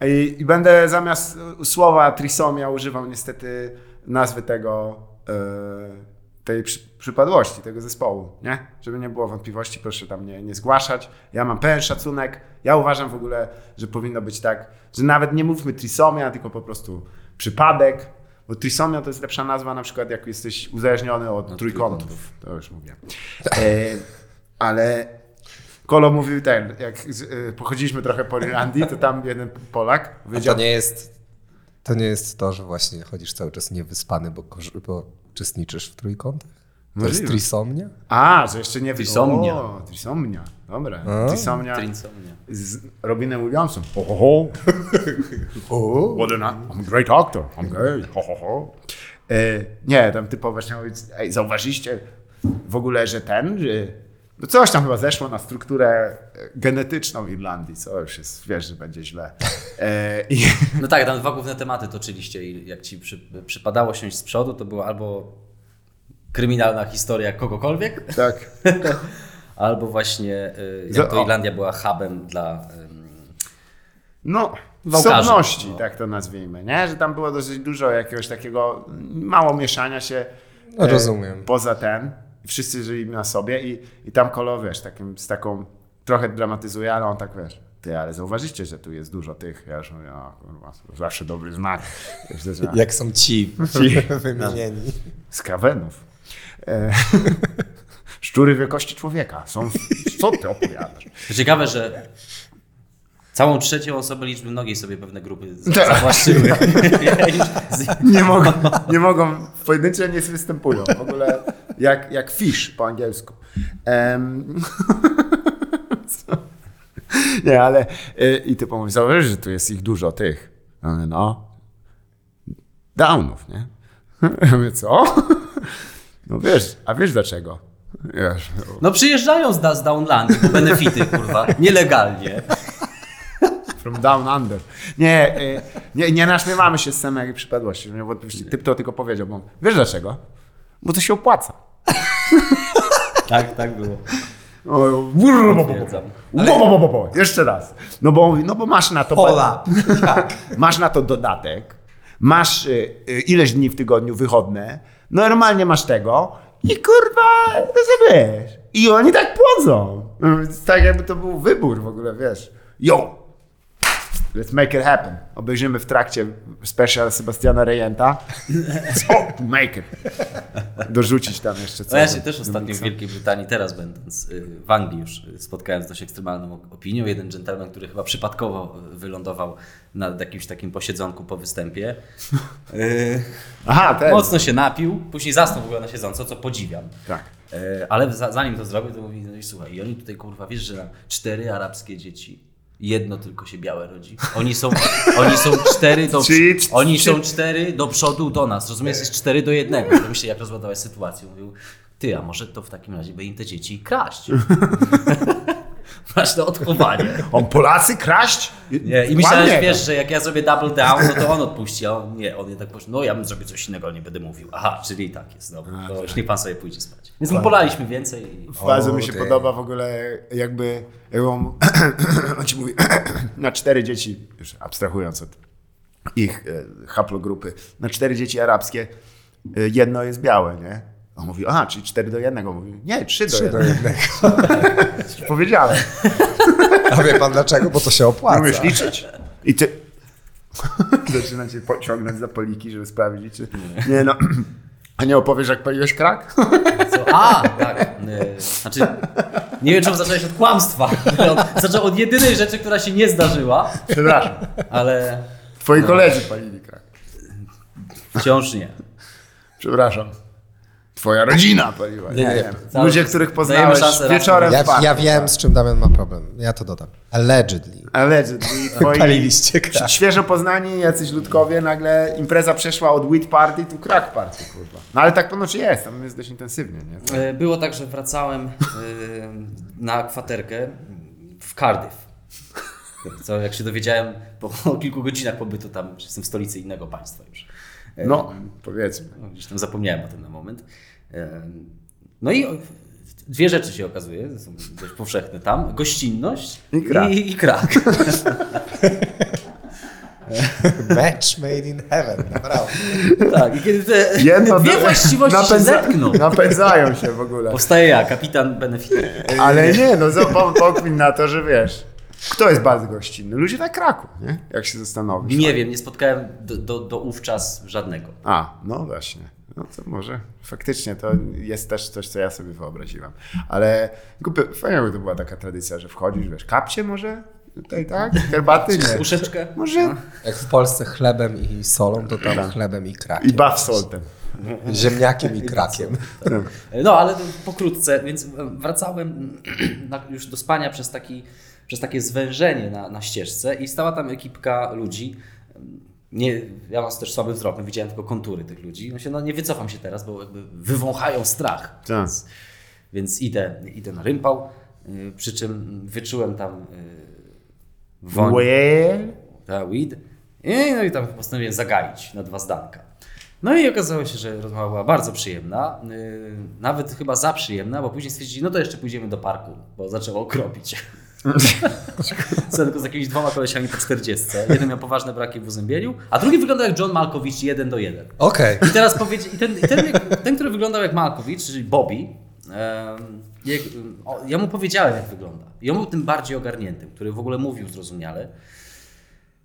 I, I będę zamiast słowa trisomia używał niestety nazwy tego, y, tej przy, przypadłości, tego zespołu, nie? Żeby nie było wątpliwości, proszę tam nie, nie zgłaszać. Ja mam pełen szacunek. Ja uważam w ogóle, że powinno być tak, że nawet nie mówmy trisomia, tylko po prostu przypadek, bo trisomia to jest lepsza nazwa na przykład jak jesteś uzależniony od trójkątów. To już mówię. E, ale Kolo mówił ten, jak z, y, pochodziliśmy trochę po Irlandii, to tam jeden Polak A powiedział, to nie jest to, nie jest to że właśnie chodzisz cały czas niewyspany, bo, bo uczestniczysz w trójkątach? To jest Możliwe. trisomnia? a, że jeszcze nie... Trisomnia. O, trisomnia, dobra. A. Trisomnia Trinsomnia. z Robinem Williamsem. Ho, ho, ho. What an, I'm a great actor. I'm gay. Ho, ho, ho. E, nie, tam typowo właśnie mówić, ej, zauważyliście w ogóle, że ten, że no coś tam chyba zeszło na strukturę e, genetyczną Irlandii, co już jest, wiesz, że będzie źle. E, i, No tak, tam dwa główne tematy toczyliście i jak ci przy, przypadało siąść z przodu, to była albo kryminalna historia kogokolwiek, tak. albo właśnie y, Za- jak to. Irlandia była hubem dla... ym, No, Wałkarzy. wsobności, No. tak to nazwijmy, nie? Że tam było dosyć dużo jakiegoś takiego mało mieszania się No, e, rozumiem. poza ten. Wszyscy żyli na sobie i, i tam Kolo, wiesz, takim, z taką, trochę dramatyzuje, ale on tak, wiesz, ty, ale zauważycie, że tu jest dużo tych, ja już mówię, o kurwa, zawsze dobry znak. Wiesz, że- że- Jak są ci, Ci. wymienieni. Z krawenów. E, szczury wielkości człowieka. Są, co ty opowiadasz? To ciekawe, że całą trzecią osobę liczby mnogiej sobie pewne grupy Tak. zawłaszczyły. Nie mogą, nie mogą, pojedyncze nie występują. W ogóle jak, jak fish po angielsku. Co? nie, ale y, i ty pomówisz, że tu jest ich dużo, tych. No, downów, nie? Ja mówię, co? No wiesz, a wiesz dlaczego? Wiesz, No przyjeżdżają z, z Downlandu po benefity, kurwa, nielegalnie. From down under. Nie, y, nie, nie naśmiewamy się z samej przypadłości. Typ to tylko powiedział, bo wiesz dlaczego? Bo to się opłaca. Tak, tak było. O. Jeszcze raz. No bo, no bo masz na to. Pola. Masz na to dodatek. Masz y, y, ileś dni w tygodniu wychodne. Normalnie masz tego. I kurwa, to sobie wiesz. I oni tak płodzą. No, Tak jakby to był wybór w ogóle, wiesz. Yo! Let's make it happen. Obejrzymy w trakcie special Sebastiana Rejenta. To make it. Dorzucić tam jeszcze coś. No ja się też ostatnio w Wielkiej Brytanii, teraz będąc y, w Anglii już y, spotkałem z dość ekstremalną op- opinią. Jeden dżentelmen, który chyba przypadkowo y, wylądował na jakimś takim posiedzonku po występie. Aha, ten. Mocno się napił, później zasnął w ogóle na siedząco, co podziwiam. Tak. Ale za, zanim to zrobił, to mówi, no i słuchaj, i oni tutaj kurwa, wiesz, że cztery arabskie dzieci Jedno tylko się białe rodzi. Oni są, oni są cztery do, oni są cztery do przodu do nas. Rozumiesz, jest cztery do jednego. To myślę, jak rozładować sytuację. Mówił, ty, a może to w takim razie by im te dzieci kraść. Masz to odchowanie. On Polacy kraść? Nie, I myślałem, że wiesz, że jak ja zrobię double down, no to on odpuści, a on nie, on jednak powie, no ja bym zrobił coś innego, nie będę mówił. Aha, czyli tak jest, dobra, to już niech pan sobie pójdzie spać. Więc mu polaliśmy więcej. i- Bardzo mi się ty. podoba w ogóle jakby, jakby on, on ci mówi na cztery dzieci, już abstrahując od ich e, haplogrupy, na cztery dzieci arabskie e, jedno jest białe, nie? On mówi, aha, czyli cztery do jednego. Mówi, nie, trzy do Trzy do jednego. Powiedziałem. A wie pan dlaczego? Bo to się opłaca. umiesz liczyć? I ty... Zaczyna cię pociągnąć za poliki, żeby sprawdzić, czy... Nie no... A nie opowiesz, jak paliłeś krak? Co? A, tak. y, Znaczy, nie wiem, czemu zacząłeś od kłamstwa. On Zaczął od jedynej rzeczy, która się nie zdarzyła, Przepraszam. ale Twoi koledzy palili krak. wciąż nie. Przepraszam. Twoja rodzina paliła. Nie, Nie, wiem. cały- Ludzie, których poznałeś wieczorem Ja, w parku. ja wiem, z czym Damian ma problem. Ja to dodam. Allegedly. Allegedly. Twoi Paliliście krak. świeżo poznani jacyś ludkowie, nagle impreza przeszła od weed party to crack party, kurwa. No ale tak ponoć jest, tam jest dość intensywnie, nie? E, Było tak, że wracałem e, na kwaterkę w Cardiff. Co jak się dowiedziałem po kilku godzinach pobytu tam, że jestem w stolicy innego państwa już. E, No, powiedzmy. No, Gdzieś tam zapomniałem o tym na moment. E, No i dwie rzeczy się okazuje, są dość powszechne tam. Gościnność I krak. I, i krak. Match made in heaven, naprawdę. tak, i kiedy te Jedno dwie do- właściwości się napędza- zetkną, Napędzają się w ogóle. powstaje ja, kapitan benefit. Ale nie, no pokmin na to, że wiesz, kto jest bardzo gościnny? Ludzie na kraku, nie? Jak się zastanowisz. Nie wiem, nie spotkałem do, do, do ówczas żadnego. A, no właśnie. No to może faktycznie to jest też coś, co ja sobie wyobraziłem. Ale głupio, fajnie by to była taka tradycja, że wchodzisz, wiesz, kapcie może tutaj, tak? Herbaty? Nie. Puszeczkę? Może Jak w Polsce chlebem i solą, to tam chlebem i krakiem. i bath saltem. Ziemniakiem i krakiem. No, ale pokrótce, więc wracałem już do spania przez, taki, przez takie zwężenie na, na ścieżce i stała tam ekipka ludzi. Nie, ja mam też słaby wzrok, no widziałem tylko kontury tych ludzi. No, się, no nie wycofam się teraz, bo jakby wywąchają strach. Tak. Więc, więc idę, idę na rympał, y, przy czym wyczułem tam y, woń. Well, Ta weed. I, no i tam postanowiłem zagaić na dwa zdanka. No i okazało się, że rozmowa była bardzo przyjemna, yy, nawet chyba za przyjemna, bo później stwierdzili, no to jeszcze pójdziemy do parku, bo zaczęło okropić. Co tylko z jakimiś dwoma kolesiami po 40. Jeden miał poważne braki w uzębieniu, a drugi wyglądał jak John Malkowicz jeden do jeden. Okej. I teraz powiedzieć, i ten, i ten, ten, który wyglądał jak Malkowicz, czyli Bobby, em, jak, o, ja mu powiedziałem, jak wygląda. I on był tym bardziej ogarniętym, który w ogóle mówił zrozumiale.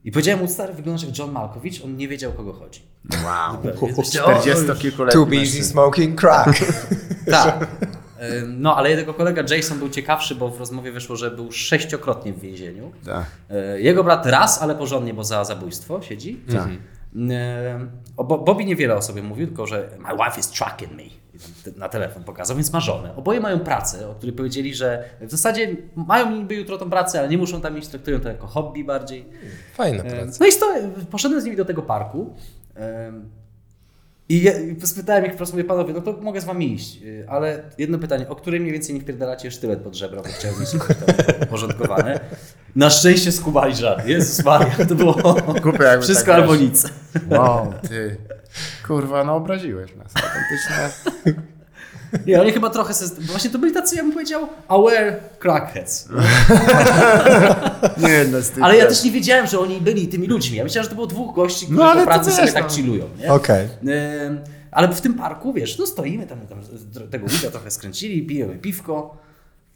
I powiedziałem mu, stary, wyglądasz jak John Malkowicz, on nie wiedział, o kogo chodzi. wow. Więc myślę, o, 40-kilkuletni Too busy smoking crack. Tak. No, ale jego kolega Jason był ciekawszy, bo w rozmowie wyszło, że był sześciokrotnie w więzieniu. Tak. E, Jego brat raz, ale porządnie, bo za zabójstwo siedzi. Tak. O Bo- Bobby niewiele o sobie mówił, tylko że my wife is tracking me. Na telefon pokazał, więc ma żonę. Oboje mają pracę, o której powiedzieli, że w zasadzie mają niby jutro tą pracę, ale nie muszą tam iść, traktują to jako hobby bardziej. Fajna praca. No i sto, poszedłem z nimi do tego parku. I ja, i spytałem ich wprost, mówię, panowie, no to mogę z wami iść, y, ale jedno pytanie, o której mniej więcej nie wpierdalacie sztylet pod żebra, bo chciałem mieć porządkowane. Na szczęście skubali żart. Jezus Maria, to było jakby wszystko tak albo wiesz. nic. Wow, ty. Kurwa, no obraziłeś nas. Autentycznie. Nie, oni chyba trochę, se, właśnie to byli tacy, ja bym powiedział, aware crackheads. Nie no, z tych Ale ja też nie wiedziałem, że oni byli tymi ludźmi. Ja myślałem, że to było dwóch gości, którzy No, to pracy sobie no. tak chillują. Nie? Okej. Ym, Ale w tym parku, wiesz, no stoimy tam, tam tego łyda trochę skręcili, pijemy piwko,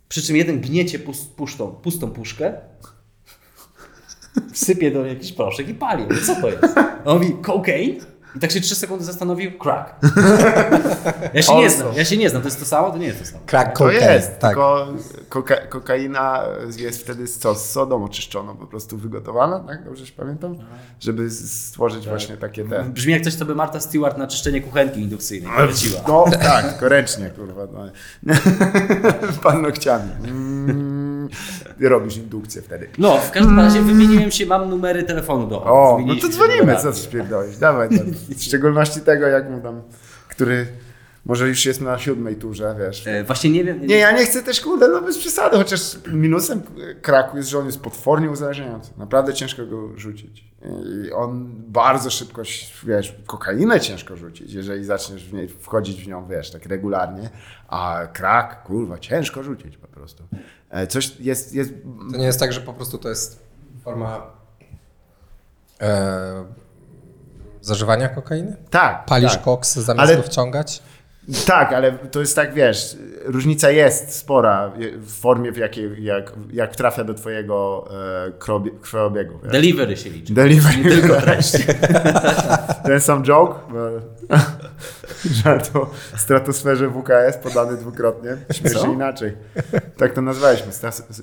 przy czym jeden gniecie pus- pusztą, pustą puszkę, wsypie do niej jakiś proszek i pali. Co to jest? A on mówi, cocaine? I tak się trzy sekundy zastanowił, crack. Ja się nie znam, ja się nie znam, to jest to samo? To nie jest to samo. Crack To cocaine. jest, tak. tylko koka kokaina jest wtedy z, co, z sodą oczyszczoną, po prostu wygotowana, tak? Dobrze się pamiętam? Żeby stworzyć właśnie takie te... Brzmi jak coś, co by Marta Stewart na czyszczenie kuchenki indukcyjnej poleciła. No tak, tylko ręcznie, kurwa. No. Pan nokciami. Mm. robisz indukcję wtedy. No, w każdym razie wymieniłem się, mam numery telefonu do O, no to dzwonimy, co ty spierdolisz. Dawaj, tam. w szczególności tego, jak mu tam, który może już jest na siódmej turze, wiesz. E, Właśnie nie wiem. Nie, ja nie chcę też, kurde, no bez przesady, chociaż minusem Kraku jest, że on jest potwornie uzależniający. Naprawdę ciężko go rzucić. I on bardzo szybko, wiesz, kokainę ciężko rzucić, jeżeli zaczniesz w niej, wchodzić w nią, wiesz, tak regularnie, a krak, kurwa, ciężko rzucić po prostu. E, Coś jest, jest To nie jest tak, że po prostu to jest forma e, zażywania kokainy? tak. Palisz tak. koks zamiast Ale- go wciągać? Tak, ale to jest tak, wiesz, różnica jest spora w formie, w jakiej, jak, jak trafia do twojego e, krwiobi- krwiobiegu. Wiesz. Delivery się liczy. Delivery. Nie tylko treść. Ten sam joke, żart o stratosferze WKS podany dwukrotnie, śmiesznie inaczej. Tak to nazwaliśmy,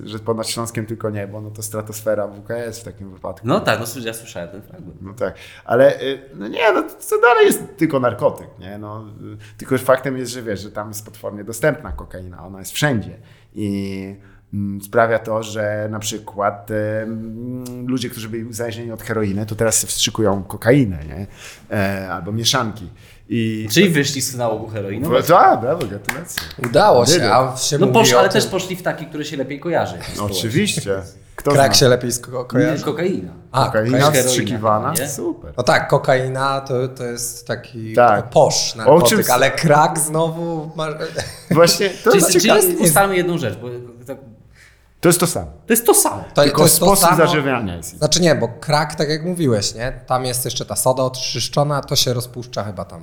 że ponad Śląskiem tylko niebo, no to stratosfera WKS w takim wypadku. No tak, no ja słyszałem ten fragment. No tak, ale y, no nie, no co dalej jest tylko narkotyk, nie? No, y, tylko faktem jest, że wiesz, że tam jest potwornie dostępna kokaina, ona jest wszędzie i mm, sprawia to, że na przykład mm, ludzie, którzy byli uzależnieni od heroiny, to teraz wstrzykują kokainę, nie? E, albo mieszanki. I Czyli wyszli z nałogu heroiny. no, to, a, brawo, gratulacje. Udało się, a się No posz, ale też poszli w taki, który się lepiej kojarzy. Oczywiście. Kto Krak zna? się lepiej sko- Nie, kojarzy? kokaina. A, Kokaina heroina wstrzykiwana? nie? Super. No tak, kokaina to, to jest taki Tak. posz narkotyk, czym- ale krak znowu ma... Właśnie, to Czyli, jest ciekawe. czyli ustalmy jedną rzecz, bo to, To jest to samo. to jest to samo. To, Tylko to jest to sposób samo- zażywiania jest. Znaczy nie, bo krak, tak jak mówiłeś, nie? Tam jest jeszcze ta soda oczyszczona, to się rozpuszcza chyba tam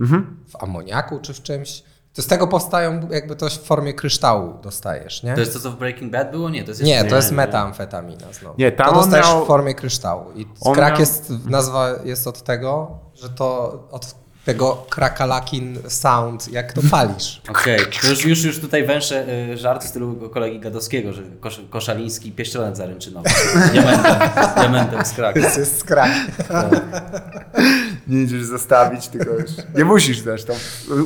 Mhm. w amoniaku czy w czymś. To z tego powstają, jakby to w formie kryształu dostajesz, nie? To jest to, co w Breaking Bad było? Nie, to jest Nie, to jest metamfetamina znowu. Nie, tam to dostajesz miał- w formie kryształu. I On krak miał- jest, nazwa jest od tego, że to od tego krakalakin sound, jak to palisz. Okej, to już, już, już tutaj węszę y, żart w stylu kolegi Gadowskiego, że kosz, koszaliński pieszczonek zaręczynowy. Diamentem, diamentem z kraku. To jest krak. Nie idziesz zostawić, tylko już nie musisz tam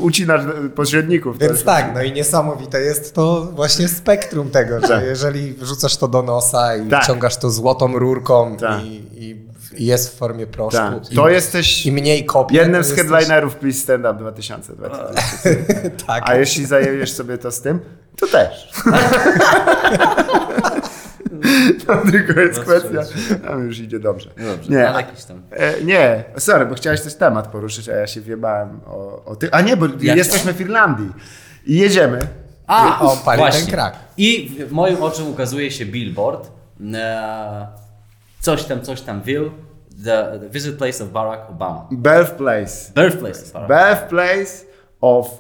ucinasz pośredników. Więc też. tak, no i niesamowite jest to właśnie spektrum tego, że Tak. jeżeli wrzucasz to do nosa i Tak. wciągasz to złotą rurką Tak. i, i, i jest w formie proszku. Tak. I, To jesteś I mniej kopii. jednym z headlinerów Please Stand Up 2020. Tak. A jeśli zajęjesz sobie to z tym, to też. To tylko jest kwestia. A już idzie dobrze. Dobrze, Nie, ale jakiś tam. E, nie, sorry, bo chciałeś też temat poruszyć, a ja się wjebałem o, o ty. A nie, bo jesteśmy w Irlandii i jedziemy. A, on pali właśnie. ten krak. I w- moim oczom ukazuje się billboard. e, coś tam, coś tam, Will. The, the visit place of Barack Obama. Birthplace. Birthplace of Barack Birthplace of...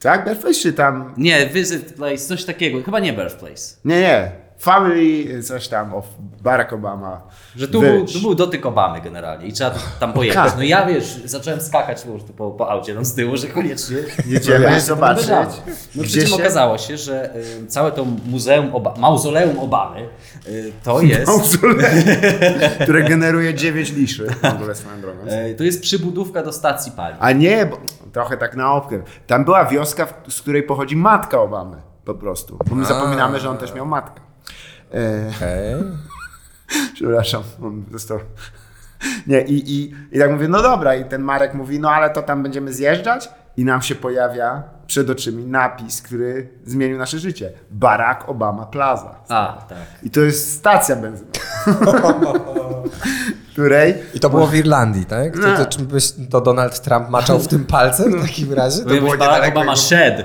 Tak, birthplace czy tam... Nie, visit place, coś takiego. Chyba nie birthplace. Nie, nie. Family, coś tam, of Barack Obama. Że tu, był, tu był dotyk Obamy generalnie i trzeba tam pojechać. No ja wiesz, zacząłem skakać po, po, po aucie tam z tyłu, że koniecznie Jedziemy się zobaczyć, wybrałem. No gdzie przy czym się- okazało się, że y, całe to muzeum, Oba mauzoleum Obamy y, to jest, Mauzoleum, które generuje 9 liszy. W ogóle swoją drogą. y, to jest przybudówka do stacji paliw. A nie, bo trochę tak na opkę. Tam była wioska, z której pochodzi matka Obamy. Po prostu. Bo my zapominamy, że on też miał matkę. E, Okej. Przepraszam, on został. Nie, i, i, i tak mówię, no dobra, i ten Marek mówi, no ale to tam będziemy zjeżdżać, i nam się pojawia przed oczymi napis, który zmienił nasze życie. Barack Obama Plaza. A, tak. I to jest stacja benzynowa, której I to było w Irlandii, tak? To, to, Nie. czy byś to Donald Trump maczał w tym palcem w takim razie? To Powiem, było niedaleko Obama jego, shed.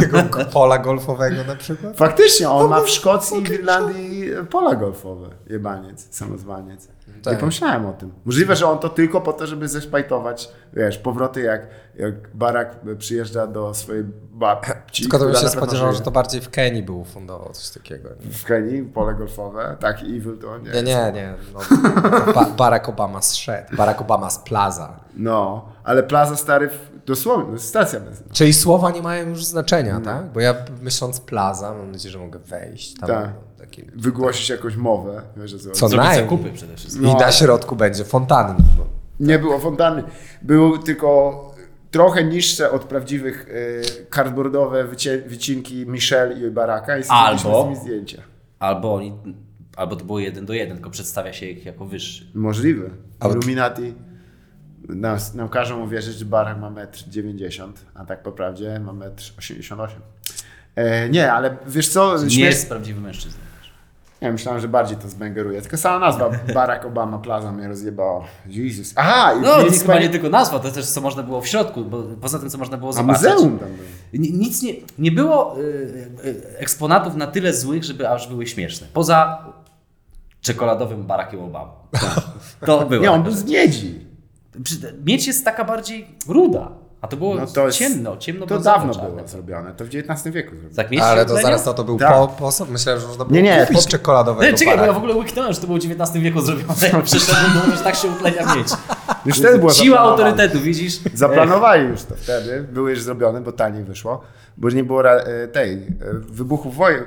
jego pola golfowego na przykład? faktycznie on ma w Szkocji i w Irlandii pola golfowe. Jebaniec, samozwaniec. Nie Tak. pomyślałem o tym. Możliwe, że on to tylko po to, żeby zeszpajtować, wiesz, powroty jak, jak Barack przyjeżdża do swojej babci. Tylko to bym się spodziewał, żyje. że to bardziej w Kenii był ufundował coś takiego. Nie? W Kenii pole golfowe, tak, i Evil to nie. Nie, nie, nie. No, ba Barack Obama zszedł. Barack Obama z Plaza. No, ale Plaza Stary, w- dosłownie, to jest stacja benzynowa. Czyli słowa nie mają już znaczenia, tak? Bo ja myśląc Plaza, mam nadzieję, że mogę wejść tam. Tak. Taki... Wygłosić jakąś mowę, wiesz co Co najmniej. zakupy przede wszystkim. I na środku będzie fontanna. Nie było fontanny. Były tylko trochę niższe od prawdziwych y, cardboardowe wycie, wycinki Michelle i Baraka i Albo- z nimi zdjęcia. albo oni, albo to było jeden do jeden, tylko przedstawia się ich jako wyższy. Możliwe. Ale- Illuminati nam, nam każą uwierzyć, że Barack ma 1,90 m, a tak po prawdzie ma 1,88 m. E, nie, ale wiesz co? Nie jest prawdziwy mężczyzna. Nie, myślałem, że bardziej to zbengeruje. Tylko sama nazwa Barack Obama Plaza mnie rozjebała. Jezus. Aha, i No, nic chyba nie tylko nazwa, to też co można było w środku, bo poza tym co można było A zobaczyć. muzeum tam było. Ni- Nic nie, nie było y, y, eksponatów na tyle złych, żeby aż były śmieszne. Poza czekoladowym Barackiem Obama. To było. Nie, on był z miedzi. Miedź jest taka bardziej ruda, a to było No to jest- ciemno, ciemno To dawno było zrobione. To w XIX wieku zrobione. Tak, Ale to zaraz to, to był Tak. po, po sobie. Myślałem, że można było Nie, nie, kupić po- czekoladowego Nie, czekaj, bo ja w ogóle łyknąłem, że to było w XIX wieku zrobione. Przyszedłem, to że tak się utlenia miedź. Już wtedy było Siła autorytetu, widzisz? Zaplanowali już to wtedy, były już zrobione, bo taniej wyszło, bo nie było e, tej e, wybuchu wojen,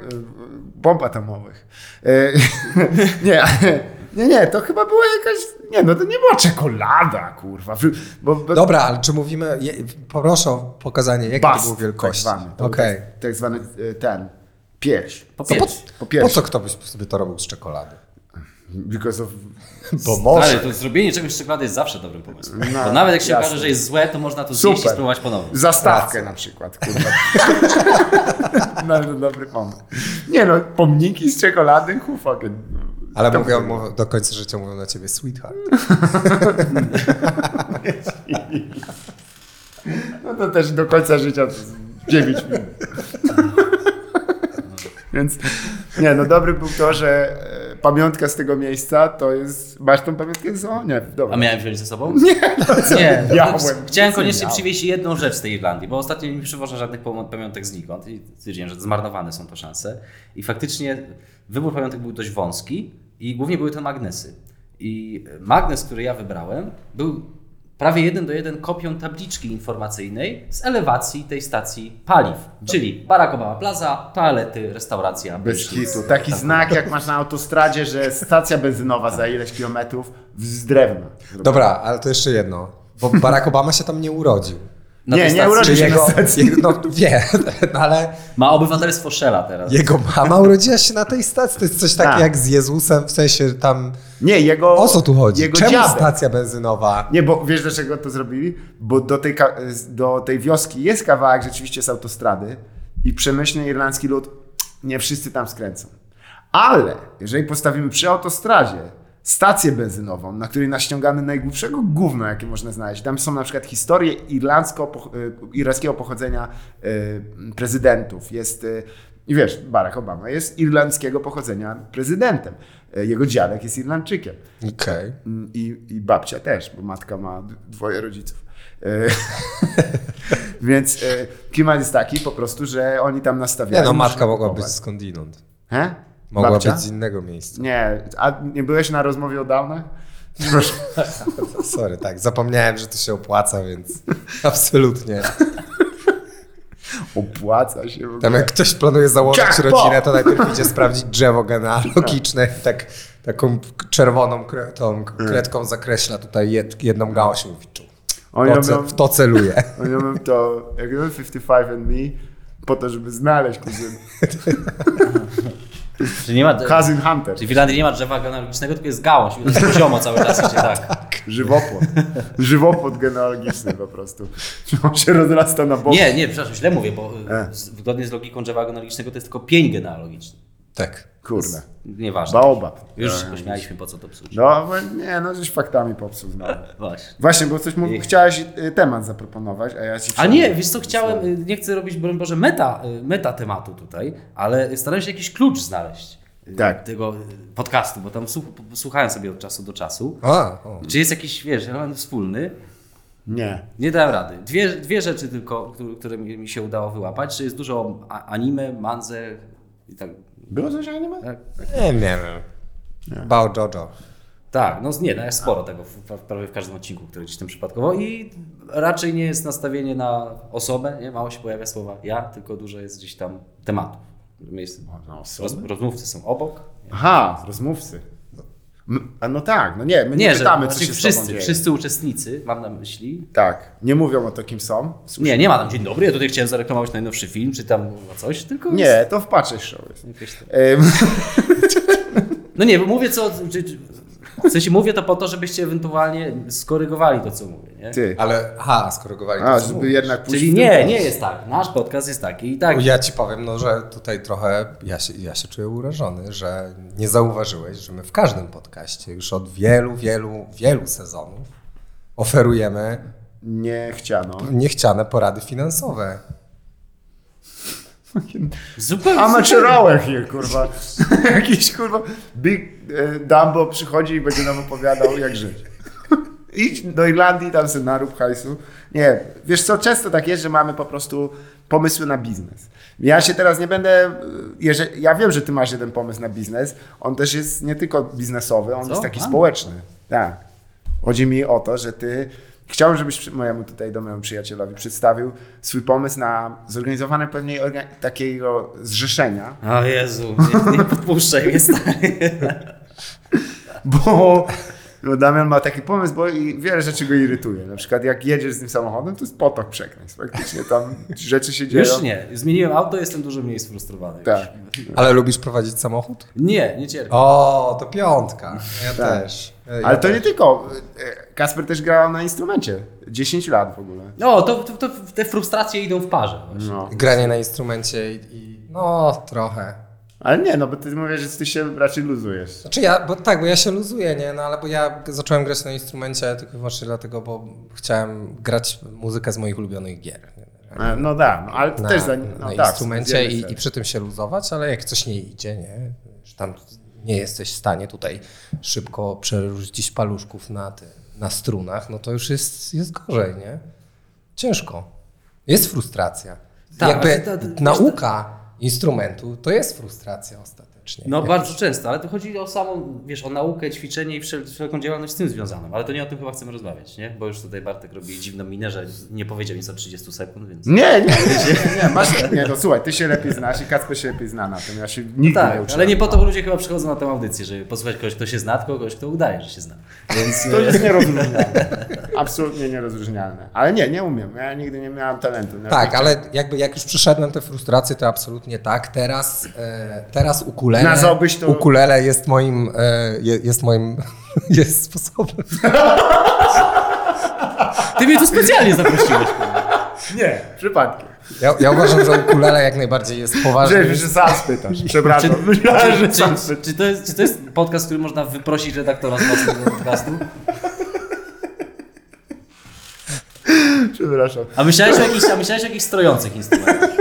bomb atomowych. E, nie, nie, nie, to chyba była jakaś, nie no to nie była czekolada, kurwa. Bo, bo, Dobra, ale czy mówimy... Je, proszę o pokazanie, jakie to było tak wielkości. zwany. To był Okej. Tak, tak zwany ten, pierś. Po po. Po po co kto by sobie to robił z czekolady? Because of... Bo może. Ale to zrobienie czegoś z czekolady jest zawsze dobrym pomysłem. No, Bo nawet jak się jasne. okaże, że jest złe, to można to zjeść i Super. spróbować ponownie. Zastawkę Racja. na przykład, kurwa. no, no, dobry pomysł. Nie no, pomniki z czekolady, who fucking... Ale to- mówią, mówią, do końca życia mówią na ciebie sweetheart. No to też do końca życia to z 9 minut. Więc nie, no dobry był to, że e, pamiątka z tego miejsca to jest. Masz tą pamiątkę z o nie, dobra. A miałem wziąć ze sobą? Nie, nie. no, Miałem. Chciałem koniecznie nie przywieźć jedną rzecz z tej Irlandii, bo ostatnio nie przywożę żadnych pamiątek znikąd i stwierdziłem, że zmarnowane są to szanse. I faktycznie wybór pamiątek był dość wąski i głównie były to magnesy. I magnes, który ja wybrałem, był prawie jeden do jeden kopią tabliczki informacyjnej z elewacji tej stacji paliw. Czyli Barack Obama Plaza, toalety, restauracja, Bez hitu. Taki znak jak masz na autostradzie, że stacja benzynowa za ileś kilometrów z drewna. Dobra, ale to jeszcze jedno. Bo Barack Obama się tam nie urodził. Na Nie, tej nie urodził się jego, na stacji. jego, no wie, no ale Ma obywatelstwo Shella teraz. jego mama urodziła się na tej stacji. To jest coś takiego Tak. jak z Jezusem, w sensie tam... Nie, jego. O co tu chodzi? Jego Czemu dziadek. stacja benzynowa? Nie, bo wiesz dlaczego to zrobili? Bo do tej, do tej wioski jest kawałek rzeczywiście z autostrady i przemyślny irlandzki lud, nie wszyscy tam skręcą. Ale jeżeli postawimy przy autostradzie stację benzynową, na której naściągamy najgłupszego gówna, jakie można znaleźć, tam są na przykład historie irlandzko, y, irlandzkiego pochodzenia y, prezydentów. Jest, y, i wiesz, Barack Obama jest irlandzkiego pochodzenia prezydentem. Jego dziadek jest Irlandczykiem. Okej. Mm, I, I babcia też, bo matka ma dwoje rodziców. E, Więc e, klimat jest taki po prostu, że oni tam nastawiają. Nie no, matka mogła być skądinąd. He? Mogła Babcia? być z innego miejsca. Nie, a nie byłeś na rozmowie o dawnach? Proszę. Sorry, tak, zapomniałem, że to się opłaca, więc absolutnie. Opłaca się w ogóle. Tam jak ktoś planuje założyć Jackpot! rodzinę, to najpierw idzie sprawdzić drzewo genealogiczne i tak, taką czerwoną kre, tą kredką zakreśla tutaj jed, jedną gałąź i mówi, "Czu, Oni to, robią, w to celuje. oni robią to, jak robią 55 and me, po to, żeby znaleźć kuzyn. Czyli nie ma... Cousin Hunter. Czyli w Irlandii nie ma drzewa genealogicznego, tylko jest gałąź i to jest poziomo cały czas idzie tak. Żywopłot. Żywopłot genealogiczny po prostu. On się rozrasta na bok. Nie, nie, przepraszam, źle mówię, bo E. zgodnie z logiką drzewa genealogicznego to jest tylko pień genealogiczny. Tak. Kurde. Nieważne. Baobab. Już się pośmialiśmy, po co to psuć. No, nie, no żeś faktami popsuł znowu. Właśnie. Właśnie, bo coś chciałeś y, temat zaproponować, a ja ci... A nie, wiesz co, chciałem, y, nie chcę robić, broń Boże, meta, y, meta tematu tutaj, ale staram się jakiś klucz znaleźć Tak. tego podcastu, bo tam słuch- słuchałem sobie od czasu do czasu. A, o. Czy jest jakiś, wiesz, element wspólny? Nie. Nie dałem rady. Dwie, dwie rzeczy tylko, które, mi się udało wyłapać. Czy jest dużo anime, manze i tak. Było coś anime? tak? Nie, nie wiem. Bao Jojo. Tak, no nie, no jest sporo tego w, w, prawie w każdym odcinku, który gdzieś tam przypadkowo i raczej nie jest nastawienie na osobę, nie? Mało się pojawia słowa ja, tylko dużo jest gdzieś tam tematów. Jest, osobę? rozmówcy są obok. Aha, rozmówcy. A no tak, no nie, my nie, Nie, że pytamy, co znaczy się wszyscy, wszyscy uczestnicy, mam na myśli. Tak, nie mówią o to, kim są. Nie, nie ma tam dzień dobry, ja tutaj chciałem zareklamować najnowszy film, czy tam coś, tylko. Nie, to w Patrzeć Show jest. No nie, bo mówię co. W sensie mówię to po to, żebyście ewentualnie skorygowali to, co mówię. Nie? ty. Ale, aha, skorygowali A, to, co żeby mówisz. jednak pójść Czyli w nie, nie jest tak. Nasz podcast jest taki i tak. Ja ci powiem, no, że tutaj trochę ja się, ja się czuję urażony, że nie zauważyłeś, że my w każdym podcaście już od wielu, wielu, wielu sezonów oferujemy Nie chciano. niechciane porady finansowe. Zupełnie. Amaczerałem je, kurwa. Jakiś, kurwa, Big e, Dumbo przychodzi i będzie nam opowiadał, jak żyć. Idź do Irlandii, tam sobie narób hajsu. Nie, wiesz co, często tak jest, że mamy po prostu pomysły na biznes. Ja się teraz nie będę, jeżeli, ja wiem, że ty masz jeden pomysł na biznes, on też jest nie tylko biznesowy, on Co? jest taki Mam? społeczny. Tak. Chodzi mi o to, że ty chciałbym, żebyś mojemu tutaj domowemu przyjacielowi przedstawił swój pomysł na zorganizowane pewnej orga- takiego zrzeszenia, O Jezu, nie, nie podpuszczaj mnie stary. bo no Damian ma taki pomysł, bo i wiele rzeczy go irytuje. Na przykład jak jedziesz z tym samochodem, to jest potok przekleństw. Faktycznie tam rzeczy się dzieją. Już nie. Zmieniłem auto, jestem dużo mniej sfrustrowany. Tak. Ale lubisz prowadzić samochód? Nie, nie cierpię. O, to piątka. Ja Tak. też. Ja Ale to też. nie tylko. e, Kasper też grał na instrumencie. 10 lat w ogóle. No, to, to, to te frustracje idą w parze. No. Granie na instrumencie i, i no trochę. Ale nie, no bo ty mówisz, że ty się raczej luzujesz. Znaczy ja, bo tak, bo ja się luzuję, nie? No ale bo ja zacząłem grać na instrumencie tylko i wyłącznie dlatego, bo chciałem grać muzykę z moich ulubionych gier. Nie? E, No da, no, ale to Na, też za, na no, tak, instrumencie i, i przy tym się luzować, ale jak coś nie idzie, nie? Że tam nie jesteś w stanie tutaj szybko przerzucić paluszków na, ty, na strunach, no to już jest, jest gorzej, nie? Ciężko. Jest frustracja. Tak, Jakby to- to- wiesz, nauka instrumentu to jest frustracja ostatecznie. No Jak- bardzo często, ale to chodzi o samą, wiesz, o naukę, ćwiczenie i wszel- wszelką działalność z tym związaną. Ale to nie o tym chyba chcemy rozmawiać, nie? Bo już tutaj Bartek robi dziwną minę, że nie powiedział nic o 30 sekund, więc... Nie, nie, nie, nie, nie, masz, nie, no słuchaj, ty się lepiej znasz i Kacper się lepiej zna na tym, ja się nigdy nie Tak, uczyłem. ale nie po to ludzie chyba przychodzą na tę audycję, żeby posłuchać kogoś, kto się zna, tylko kogoś, kto udaje, że się zna. Więc To jest nierozróżnialne. Absolutnie nierozróżnialne. Ale nie, nie umiem. Ja nigdy nie miałem talentu. Nie Tak, ale jakby jak już przeszedłem te frustracje, to absolutnie tak. Teraz, e, teraz ukulele, Nazwałbyś to- ukulele jest moim, e, je- jest moim, jest sposobem. ty mnie tu specjalnie zaprosiłeś. Nie, przypadkiem. Ja, ja uważam, że ukulele jak najbardziej jest poważny. Że, że sam spytasz. Przepraszam. Czy, czy, spytasz. czy, to jest, czy to jest podcast, który można wyprosić redaktora z własnego podcastu? Przepraszam. A myślałeś o jakichś, a myślałeś o jakichś strojących instrumentach?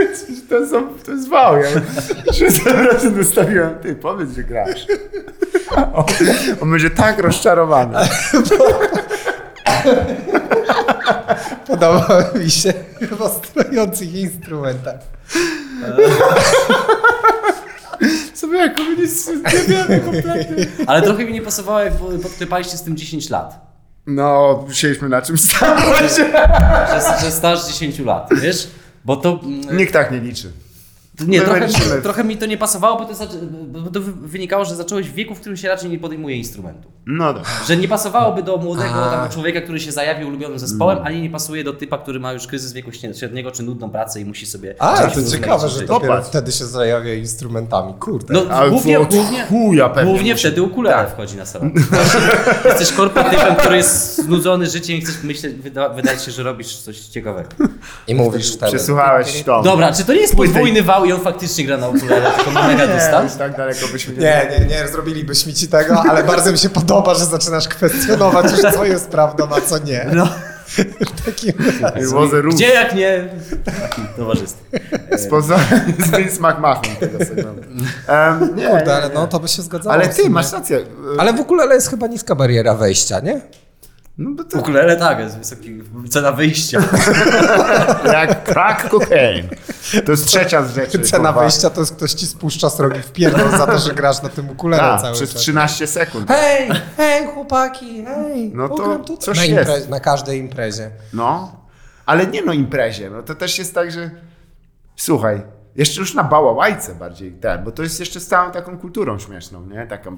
To, są, to jest wał. Ja się razem wystawiłem. Ty, powiedz, że grasz. On, on będzie tak rozczarowany. Podoba mi się w strojących instrumentach. Sobie jako nie wiemy kompletnie. Ale trochę mi nie pasowało, jak podklepaliście z tym 10 lat. No, musieliśmy na czymś stanąć. Że, że staż 10 lat, wiesz? Bo to... Nikt tak nie liczy. Nie, trochę, trochę mi to nie pasowało, bo to, zaczę- bo to wy- wynikało, że zacząłeś w wieku, w którym się raczej nie podejmuje instrumentu. No dobra. Że nie pasowałoby do młodego tam, człowieka, który się zajawi ulubionym zespołem, ani nie pasuje do typa, który ma już kryzys wieku średniego czy nudną pracę i musi sobie... A, to ciekawe, że dopiero wtedy się zajawia instrumentami. Kurde. No Ale głównie, od głównie, chuja pewnie głównie musi- wtedy ukulele Tak. wchodzi na salon. Jesteś korporatypem, który jest znudzony życiem i chcesz myśleć, wyda, wydaje się, że robisz coś ciekawego. I mówisz wtedy. Przesłuchałeś to. Dobra, czy to nie jest podwójny wał i on faktycznie gra na ukulele, tylko ma mega Nie, dystans? tak daleko byśmy nie Nie, nie, nie zrobilibyśmy ci tego, ale bardzo mi się podoba, że zaczynasz kwestionować już co jest prawdą, a co nie. No. Roof. Gdzie jak nie. Spoza z Vince McMahon tego segmentu. Um, nie, Kurde, ale no to by się zgadzało. ale ty masz rację. Ale w ogóle jest chyba niska bariera wejścia, nie? No bo to Ukulele tak, jest wysoki, cena wyjścia. jak crack cocaine. To jest trzecia z rzeczy. Cena kurwa. wejścia to jest ktoś ci spuszcza z rogi w pierdol za to, że grasz na tym ukulele Tak, cały przez czas. 13 sekund. Hej, hej chłopaki, hej, No to tutaj. coś na, jest. impre- na każdej imprezie. No, ale nie no imprezie. No to też jest tak, że słuchaj, Jeszcze już na bałałajce bardziej ten, bo to jest jeszcze z całą taką kulturą śmieszną, nie? Taką...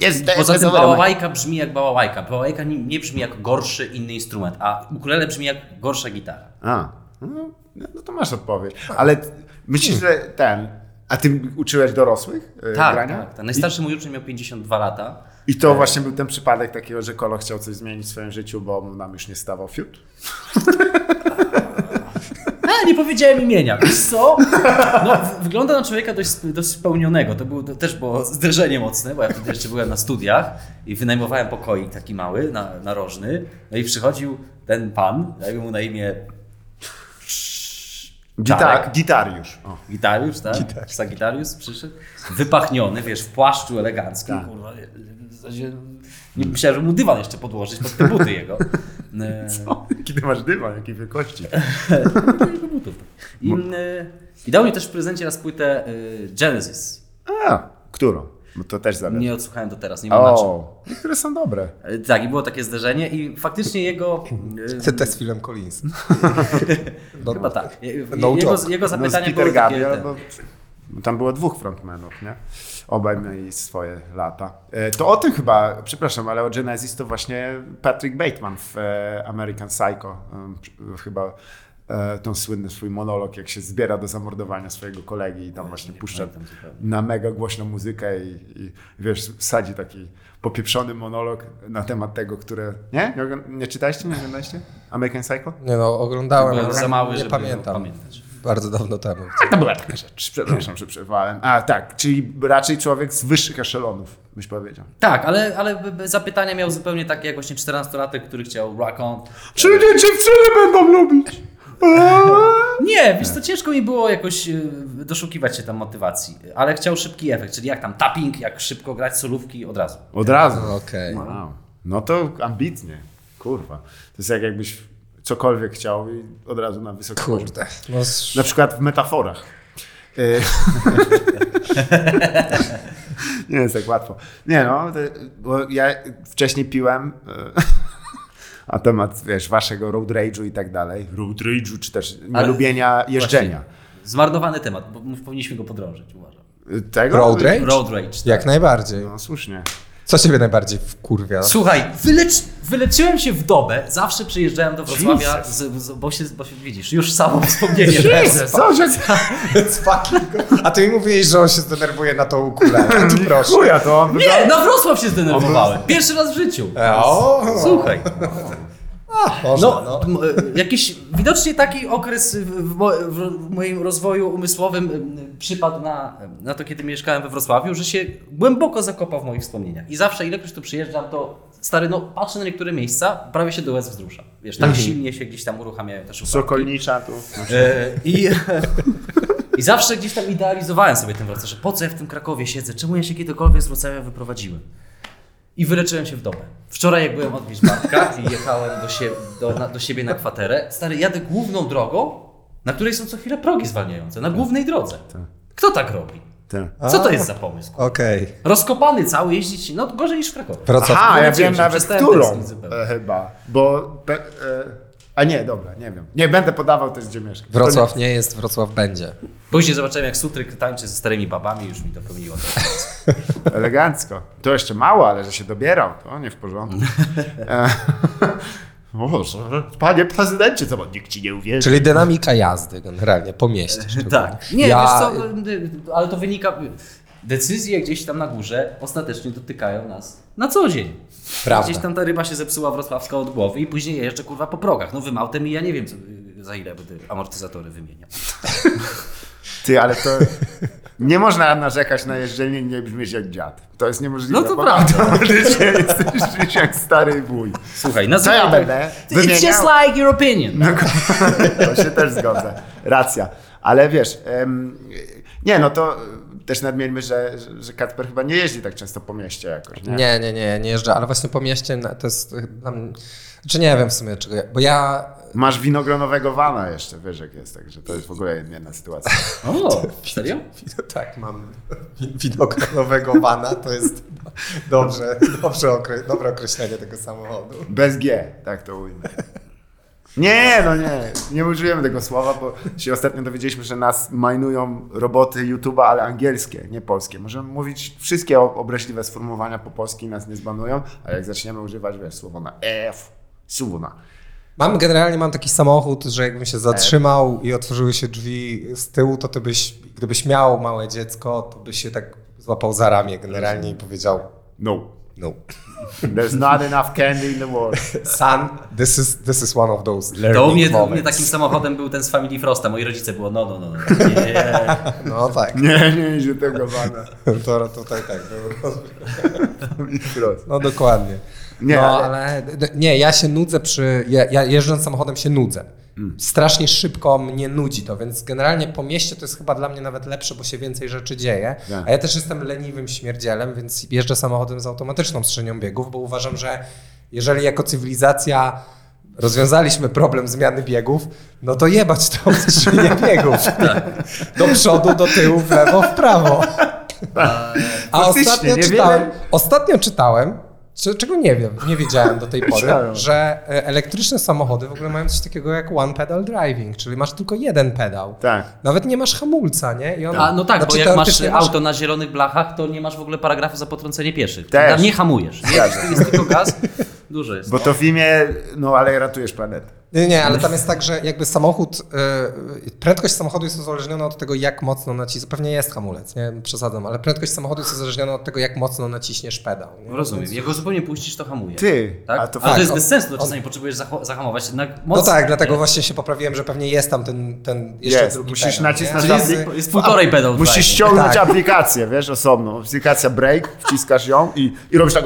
Jest, Poza tym bałałajka brzmi jak bałałajka. Bałałajka nie, nie brzmi jak gorszy inny instrument, a ukulele brzmi jak gorsza gitara. A, no, no to masz odpowiedź. Ale myślisz, że ten... A ty uczyłeś dorosłych e, Tak, grania? tak. tak. Najstarszy mój uczeń miał 52 lata. I to właśnie był ten przypadek takiego, że Kolo chciał coś zmienić w swoim życiu, bo nam już nie stawał fiut? A, nie powiedziałem imienia. Wiesz co? No, wygląda na człowieka dość, dość spełnionego. To, było, to też było zderzenie mocne, bo ja wtedy jeszcze byłem na studiach i wynajmowałem pokoik taki mały, na, narożny. No i przychodził ten pan, dajmy mu na imię Gitar, gitariusz. O. Gitariusz, tak? Sagitarius przyszedł, wypachniony, wiesz, w płaszczu eleganckim, Tak. kurwa, w zasadzie nie myślałem, że mu dywan jeszcze podłożyć pod te buty jego. E, O, Kiedy masz dywan, jakiej wielkości. jego butów. I, e, I dał mi też w prezencie raz płytę e, Genesis. A, którą? Bo to też zależy. Nie odsłuchałem do teraz, nie mam na czym. O, niektóre są dobre. Tak, i było takie zderzenie i faktycznie jego... To jest film Collins. Chyba tak. No jego, jego No z zapytanie Peter było takie... Gabriel, ten- bo tam było dwóch frontmenów, nie? Obaj mieli swoje lata. E, To o tym chyba, przepraszam, ale o Genesis to właśnie Patrick Bateman w e, American Psycho chyba e, ten słynny swój monolog, jak się zbiera do zamordowania swojego kolegi i tam właśnie puszcza na mega głośną muzykę i, i wiesz, sadzi taki popieprzony monolog na temat tego, które... Nie? Nie, nie czytaliście? Nie oglądaliście? American Psycho? Nie no, oglądałem, Byłem ale za mały, nie żeby pamiętam. pamiętać. Bardzo dawno temu. To była taka rzecz. Przepraszam, że przerwałem. A tak, czyli raczej człowiek z wyższych eszelonów, byś powiedział. Tak, ale, ale zapytania miał zupełnie takie jak właśnie 14-latek, który chciał rock on. Czy nie dziewczyny będą lubić? Nie, wiesz co, ciężko mi było jakoś y, doszukiwać się tam motywacji, ale chciał szybki efekt, czyli jak tam tapping, jak szybko grać solówki od razu. Od razu. Okej. Wow. No to ambitnie. Kurwa. To jest jak jakbyś cokolwiek chciał i od razu na wysoki poziom. Kurde. No, Na przykład w metaforach. Y- nie jest tak łatwo. Nie no, bo ja wcześniej piłem y, a temat, wiesz, waszego road rage'u i tak dalej. Road rage'u, czy też nielubienia jeżdżenia. Zmarnowany temat, bo powinniśmy go podrążyć, uważam. Tego? Road rage? Road rage. Tak. Jak najbardziej. No słusznie. Co ciebie najbardziej wkurwia? Słuchaj, wylecz, wyleczyłem się w dobę, zawsze przyjeżdżałem do Wrocławia, z, z, bo, się, bo się widzisz, już samo wspomnienie. Co, że... A ty mi mówiłeś, że on się zdenerwuje na tą ukulele. Proszę. Chuja to on Nie, na Wrocław się zdenerwowałem. Pierwszy raz w życiu. O, Słuchaj. Można, No, no. jakiś widocznie taki okres w, mo- w moim rozwoju umysłowym przypadł na, na to, kiedy mieszkałem we Wrocławiu, że się głęboko zakopał w moich wspomnieniach. I zawsze, ilekroć tu przyjeżdżam, to stary, no patrzę na niektóre miejsca, prawie się do łez wzrusza. Wiesz, tak silnie się gdzieś tam uruchamiają te szufladki. Sokolnicza tu. E, I, I zawsze gdzieś tam idealizowałem sobie ten Wrocław, że po co ja w tym Krakowie siedzę, czemu ja się kiedykolwiek z Wrocławia wyprowadziłem. I wyleczyłem się w dobę. Wczoraj jak byłem odwiedzić Bartka i jechałem do, sie, do, na, do siebie na kwaterę, stary, jadę główną drogą, na której są co chwilę progi zwalniające, na głównej drodze. Kto tak robi? Ty. Co to jest za pomysł? Okej. Rozkopany cały, jeździć, no gorzej niż w Krakowie. Wrocław. Aha, ja wiem nawet przestałem którą e, chyba, bo... Pe, e, a nie, dobra, nie wiem. Nie będę podawał też, gdzie mieszkam. To Wrocław nie jest, Wrocław będzie. Później zobaczyłem jak Sutryk tańczy ze starymi babami, już mi to pełniło. Elegancko. To jeszcze mało, ale że się dobierał, to nie w porządku. Boże, panie prezydencie, co, bo nikt ci nie uwierzy. Czyli dynamika jazdy generalnie po mieście. Tak. Nie, ja, wiesz co, ale to wynika... Decyzje gdzieś tam na górze ostatecznie dotykają nas na co dzień. Prawda. Gdzieś tam ta ryba się zepsuła wrocławska od głowy i później jeżdżę kurwa po progach. No wymautem i ja nie wiem co, za ile będę amortyzatory wymieniał. Ty, ale to... Nie można narzekać na jeżdżenie nie brzmieć jak dziad. To jest niemożliwe. No to prawda. Faktycznie jesteś jak stary wuj. Słuchaj, Co nazywaj ja będę? It's just Wymieniał? like your opinion. No, to się też zgodzę. Racja. Ale wiesz, em, nie, no to też nadmieńmy, że, że, Kacper chyba nie jeździ tak często po mieście jakoś, nie? Nie, nie, nie, nie jeżdżę, ale właśnie po mieście to jest dla mnie, czy nie wiem w sumie czego, bo ja Masz winogronowego wana jeszcze, wiesz jak jest, także to jest w ogóle inna sytuacja. O, serio? tak mam winogronowego wana, to jest dobrze, dobrze okre, dobre określenie tego samochodu. Bez G, tak to ujmę. Nie, no nie, nie użyjemy tego słowa, bo się ostatnio dowiedzieliśmy, że nas majnują roboty YouTube'a, ale angielskie, nie polskie. Możemy mówić wszystkie obraźliwe sformułowania po polsku i nas nie zbanują, ale jak zaczniemy używać, wiesz, słowo na F, słowo na... Mam generalnie mam taki samochód, że jakbym się zatrzymał i otworzyły się drzwi z tyłu, to ty byś, gdybyś miał małe dziecko, to byś się tak złapał za ramię generalnie i powiedział No. No. There's not enough candy in the world. Son, this is, this is one of those learning To u mnie, u mnie moments. takim samochodem był ten z Family Frosta. Moi rodzice było no, no, no. no. Nie. No tak, Nie, nie idzie tego bana. to tutaj tak. Wprost. No dokładnie. Nie, no, ale- ale... nie, ja się nudzę przy. Ja, ja jeżdżąc samochodem się nudzę. Strasznie szybko mnie nudzi to, więc generalnie po mieście to jest chyba dla mnie nawet lepsze, bo się więcej rzeczy dzieje. Tak. A ja też jestem leniwym śmierdzielem, więc jeżdżę samochodem z automatyczną strzenią biegów, bo uważam, że jeżeli jako cywilizacja rozwiązaliśmy problem zmiany biegów, no to jebać tą skrzynię biegów. Do przodu, do tyłu, w lewo, w prawo. A Faktycznie, ostatnio czytałem, ostatnio czytałem, czy- czego nie wiem, nie wiedziałem do tej pory, że e, elektryczne samochody w ogóle mają coś takiego jak one pedal driving, czyli masz tylko jeden pedał. Tak. Nawet nie masz hamulca, nie? I on, A, no tak, znaczy, bo jak masz masz- auto na zielonych blachach, to nie masz w ogóle paragrafu za potrącenie pieszych. Też. Nie hamujesz. Nie, Zgadza. jest tylko gaz. Dużo jest. Bo to w imię, no ale ratujesz planetę. Nie, nie, ale tam jest tak, że jakby samochód, y, prędkość samochodu jest uzależniona od tego, jak mocno naciśniesz, pewnie jest hamulec, nie przesadzam, ale prędkość samochodu jest uzależniona od tego, jak mocno naciśniesz pedał. Nie? Rozumiem. Więc- Jak go zupełnie puścisz, to hamuje. Ty, Tak? a to Ale to jest on- bez sensu, no, on- czasami potrzebujesz zacho- zahamować jednak No mocno. tak, dlatego właśnie się poprawiłem, że pewnie jest tam ten, ten jeszcze Jest, drugi musisz pedał, nacisnąć nie? aplik- Jest półtorej pedał. Musisz ściągnąć Tak. aplikację, wiesz, osobną. Aplikacja break, wciskasz ją i, i robisz tak.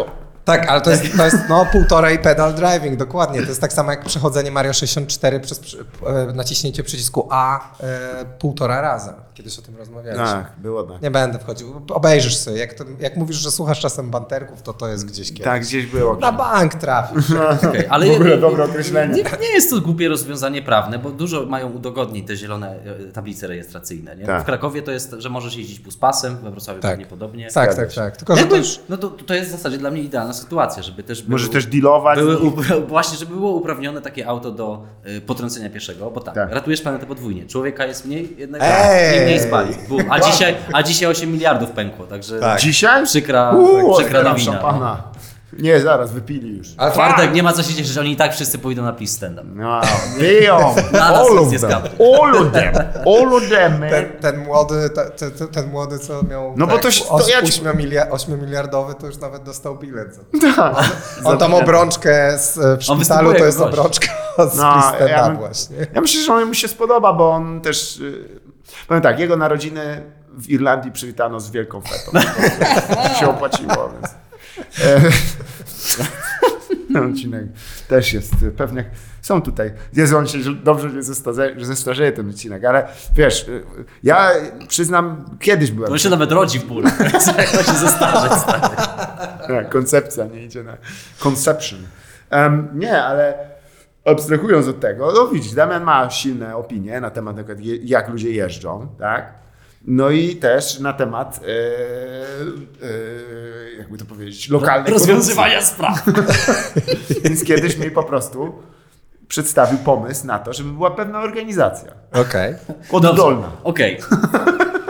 Tak, ale to jest, to jest no, półtorej pedal driving, dokładnie. To jest tak samo jak przechodzenie Mario 64 przez e, naciśnięcie przycisku A e, półtora raza. Kiedyś o tym rozmawialiśmy. Tak, było tak. Nie będę wchodził. Obejrzysz sobie. Jak, to, jak mówisz, że słuchasz czasem banterków, to to jest gdzieś kiedyś. Tak, gdzieś było. Na bank trafisz. Okej, ale W ogóle dobre określenie. Nie, nie jest to głupie rozwiązanie prawne, bo dużo mają udogodnień te zielone e, tablice rejestracyjne. Nie? Tak. W Krakowie to jest, że możesz jeździć buspasem, we Wrocławiu Tak. pewnie podobnie. Tak, tak, tak. Tylko, że to już... no to, to jest w zasadzie dla mnie idealna sytuacja, żeby też były, Możesz też dealować. były, i- właśnie, żeby było uprawnione takie auto do y, potrącenia pieszego, bo tak, Tak. ratujesz planetę podwójnie. Człowieka jest mniej, jednak Ej! Mniej spali. Bum. A, dzisiaj, a dzisiaj 8 miliardów pękło, także Tak. Dzisiaj? przykra, Uuu, przykra nowina. no. szampana. Nie, zaraz, wypili już. Ale to, Czwartek, nie ma co się cieszyć, że oni i tak wszyscy pójdą na please stand up. No, nas All of nie them. All of them. All of them, man. ten, ten młody, te- te- te- ten młody, co miał No bo tak, to się- to os- ja ci- 8, miliard, 8 miliardowy, to już nawet dostał bilet. Za to. On tam obrączkę z, w szpitalu, to jest obrączka z No, no, ja właśnie. Ja myślę, że on mu się spodoba, bo on też. Powiem tak, jego narodziny w Irlandii przywitano z wielką fetą. Się opłaciło, więc. Odcinek też jest pewnie. Są tutaj. Jezu, on się dobrze nie zestarzeje, zestarzeje ten odcinek, ale wiesz, ja przyznam, kiedyś byłem. On się nawet rodzi w bólu. To się zestarzeć, stary. Tak, koncepcja nie idzie na conception. Em, nie, ale abstrahując od tego, no widzisz, Damian ma silne opinie na temat na przykład je- jak ludzie jeżdżą, tak? No i też na temat, e, e, jakby to powiedzieć, lokalnej Rozwiązywania spraw. Więc kiedyś mi po prostu przedstawił pomysł na to, żeby była pewna organizacja. Okej. Oddolna. Dobrze, Okej.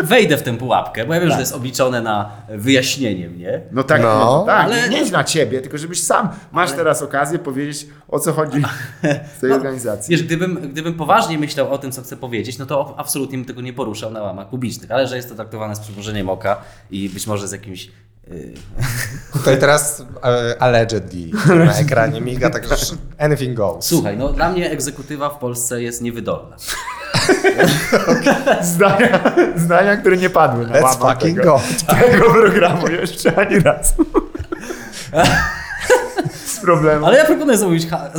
Wejdę w tę pułapkę, bo ja wiem, że to jest obliczone na wyjaśnienie mnie. No tak, No, no, tak. ale- nie na ciebie, tylko żebyś sam masz teraz okazję powiedzieć, o co chodzi w tej organizacji. Wiesz, gdybym, gdybym poważnie myślał o tym, co chcę powiedzieć, no to absolutnie bym tego nie poruszał na łamach publicznych, ale że jest to traktowane z przymrużeniem oka i być może z jakimś... Yy, Tutaj teraz e, allegedly na ekranie miga, także anything goes. słuchaj, no dla mnie egzekutywa w Polsce jest niewydolna. Zdania, zdania, które nie padły na Let's fucking tego, go. tego programu jeszcze ani raz. Z problemu. Ale ja proponuję zrobić, H-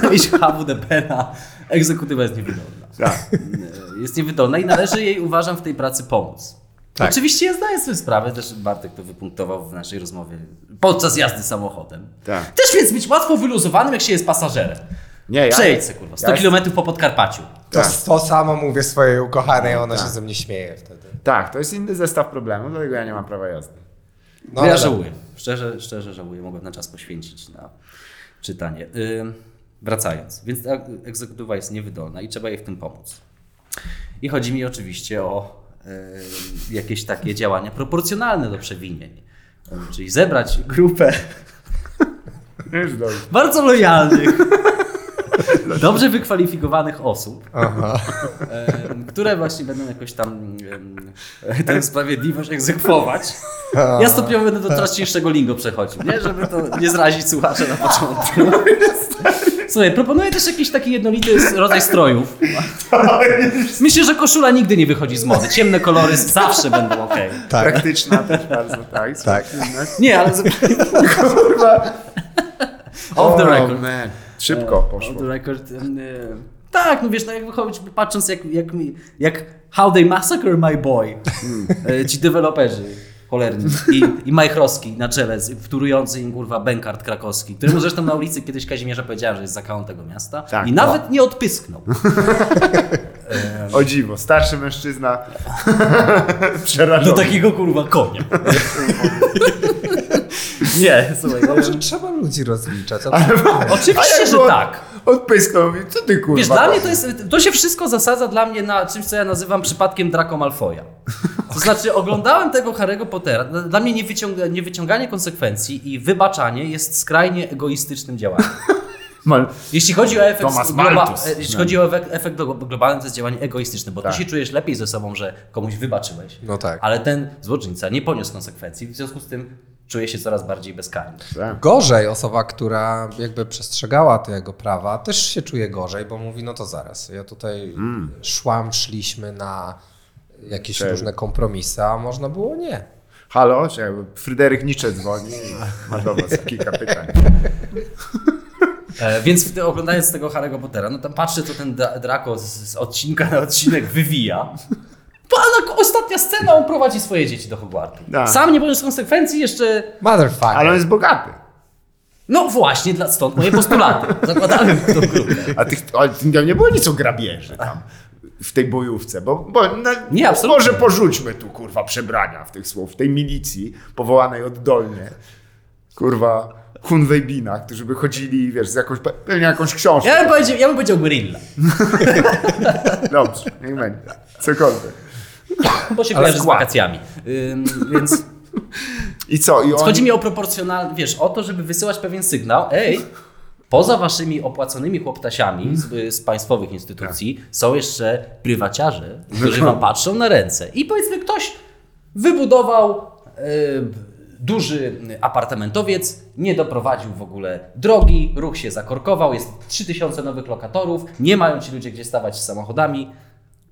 zrobić HWDP na egzekutywa jest niewydolna. Tak. Jest niewydolna i należy jej, uważam, w tej pracy pomóc. Tak. Oczywiście ja zdaję sobie sprawę, też Bartek to wypunktował w naszej rozmowie podczas jazdy samochodem. Tak. Też więc być łatwo wyluzowanym, jak się jest pasażerem. Nie, ja, Przejdź se, kurwa, 100 ja- km po Podkarpaciu. To, to samo mówię swojej ukochanej, ona Tak. się ze mnie śmieje wtedy. Tak, to jest inny zestaw problemów, dlatego ja nie mam prawa jazdy. No, ja ale- żałuję. Szczerze, szczerze żałuję. Mogłem ten czas poświęcić na czytanie. Ym, Wracając, więc ta egzekutywa jest niewydolna i trzeba jej w tym pomóc. I chodzi mi oczywiście o e, jakieś takie działania proporcjonalne do przewinień. E, Czyli zebrać grupę bardzo lojalnych, dobrze wykwalifikowanych osób, które właśnie będą jakoś tam tę sprawiedliwość egzekwować. Ja stopniowo będę do coraz cięższego lingo przechodził, nie? żeby to nie zrazić słuchacza na początku. Słuchaj, proponuję też jakiś taki jednolity rodzaj strojów. Myślę, że koszula nigdy nie wychodzi z mody. Ciemne kolory zawsze będą ok. Tak. Praktyczna też bardzo, tak. Tak. Nie, ale Kurwa. off the Oh, record. man. Szybko Off poszło. the record. em, e, Tak, no wiesz, no jak wychodzić, patrząc jak, jak, jak How They Massacre My Boy, e, ci deweloperzy cholerni i, i Mike Roski na czele, wtórujący im kurwa Benkart krakowski, któremu zresztą na ulicy kiedyś Kazimierza powiedziałem, że jest zakałą tego miasta Tak, i nawet nie odpysknął. O dziwo, starszy mężczyzna Do przerażony. takiego kurwa konia. nie, słuchaj. em, Dobrze, trzeba ludzi rozliczać. Oczywiście, że tak. Odpyskał mówi, co ty kurwa? Wiesz, dla mnie to jest, to się wszystko zasadza dla mnie na czymś, co ja nazywam przypadkiem Draco Malfoya. To znaczy, oglądałem tego Harry'ego Pottera. Dla- mnie niewyciąga, niewyciąganie konsekwencji i wybaczanie jest skrajnie egoistycznym działaniem. Mal- Jeśli chodzi o efekt, globa, e, jeśli chodzi o efekt, efekt glo- globalny, to jest działanie egoistyczne, bo Tak. ty się czujesz lepiej ze sobą, że komuś wybaczyłeś, No tak. ale ten złoczyńca nie poniósł konsekwencji, w związku z tym czuje się coraz bardziej bezkarny. Tak. Gorzej osoba, która jakby przestrzegała tego prawa, też się czuje gorzej, bo mówi, no to zaraz, ja tutaj szłam, szliśmy na jakieś różne kompromisy, a można było nie. Halo, Fryderyk Nietzsche dzwoni i ma do was kilka pytań. E, więc oglądając tego Harry'ego Pottera, no tam patrzę, co ten Dra- Draco z, z odcinka na odcinek wywija. Bo ale ostatnia scena, on prowadzi swoje dzieci do Hogwartu. Tak. Sam nie poniósł konsekwencji, jeszcze... Motherfucker. Ale on jest bogaty. No właśnie, dla, stąd moje postulaty. Tą grupę. A tych, ale tam nie było nic o grabieży tam w tej bojówce, bo, bo na, Nie, absolutnie. może porzućmy tu kurwa przebrania w tych słów, w tej milicji powołanej oddolnie. Kurwa Hunwejbina, którzy by chodzili, wiesz, z jakąś, pewnie jakąś książką. Ja bym powiedział, ja bym powiedział gorilla, Dobrze, niech będzie. Cokolwiek. Bo się kojarzy z wakacjami. Ym, więc I co? I on... chodzi mi o proporcjonalne, wiesz, o to, żeby wysyłać pewien sygnał, ej, poza waszymi opłaconymi chłoptasiami z, z państwowych instytucji są jeszcze prywaciarze, którzy wam patrzą na ręce. I powiedzmy ktoś wybudował e, duży apartamentowiec, nie doprowadził w ogóle drogi, ruch się zakorkował, jest 3000 nowych lokatorów, nie mają ci ludzie gdzie stawać z samochodami.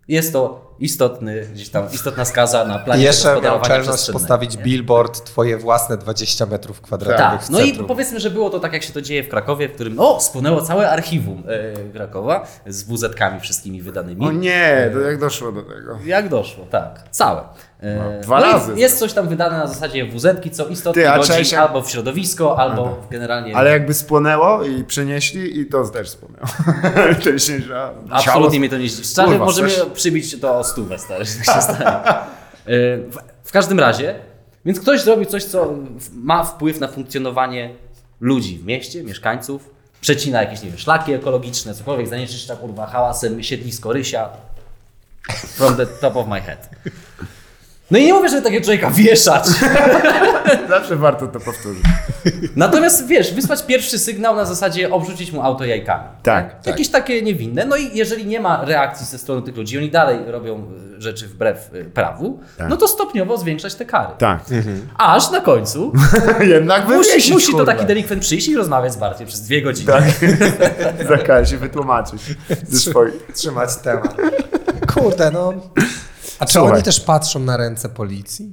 Jest to istotny, gdzieś tam istotna skaza na planie I jeszcze miał czelność postawić nie? billboard, twoje własne 20 metrów kwadratowych Tak, no i powiedzmy, że było to tak, jak się to dzieje w Krakowie, w którym o, spłynęło całe archiwum e, Krakowa z WZ-kami wszystkimi wydanymi. O nie, to jak doszło do tego? Jak doszło, tak, całe. E, No, dwa no razy. Jest coś tam wydane na zasadzie WZ-ki, co istotnie Ty, a godzi jak- albo w środowisko, albo generalnie... Ale jakby spłonęło i przenieśli i to też spłonęło. Absolutnie mnie to nie zdziwi. Szczerze, możemy coś- przybić to o stówę, stary, że tak się stanie. E, W, każdym razie, więc ktoś zrobił coś, co ma wpływ na funkcjonowanie ludzi w mieście, mieszkańców, przecina jakieś, nie wiem, szlaki ekologiczne, cokolwiek, zanieczyszcza kurwa hałasem siedlisko Rysia. From the top of my head. No i nie mówię, żeby takiego człowieka wieszać. Zawsze warto to powtórzyć. Natomiast wiesz, wysłać pierwszy sygnał na zasadzie obrzucić mu auto jajkami. Tak. Jakieś takie niewinne. No i jeżeli nie ma reakcji ze strony tych ludzi, oni dalej robią y, rzeczy wbrew y, prawu, no to stopniowo zwiększać te kary. Tak. Aż na końcu Jednak musi, musi to taki delikwent przyjść i rozmawiać z Bartkiem przez dwie godziny. Tak. Zakaże się wytłumaczyć swoich. Trzymać temat. Kurde, no. A czy Słuchaj. oni też patrzą na ręce policji?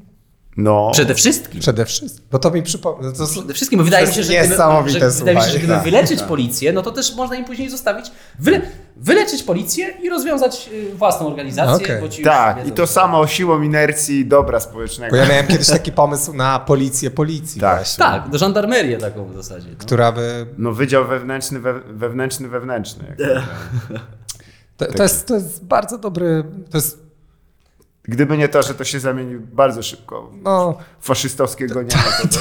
No. Przede wszystkim. Przede wszystkim. Bo to mi przypomina. To są- Przede wszystkim, bo wydaje mi się, że gdyby, Niesamowite, że, wydaje mi się, że gdyby Tak, wyleczyć policję, no to też można im później zostawić, wyle, wyleczyć policję i rozwiązać y, własną organizację, Okej. bo ci już Tak, i to samo siłą inercji dobra społecznego. Bo ja miałem kiedyś taki pomysł na policję policji Tak. właśnie. Tak, do żandarmerię taką w zasadzie. No. Która by... No wydział wewnętrzny, we, wewnętrzny, wewnętrzny. to. To, to, jest, to jest bardzo dobry... To jest Gdyby nie to, że to się zamieni bardzo szybko No, faszystowskie gonienie,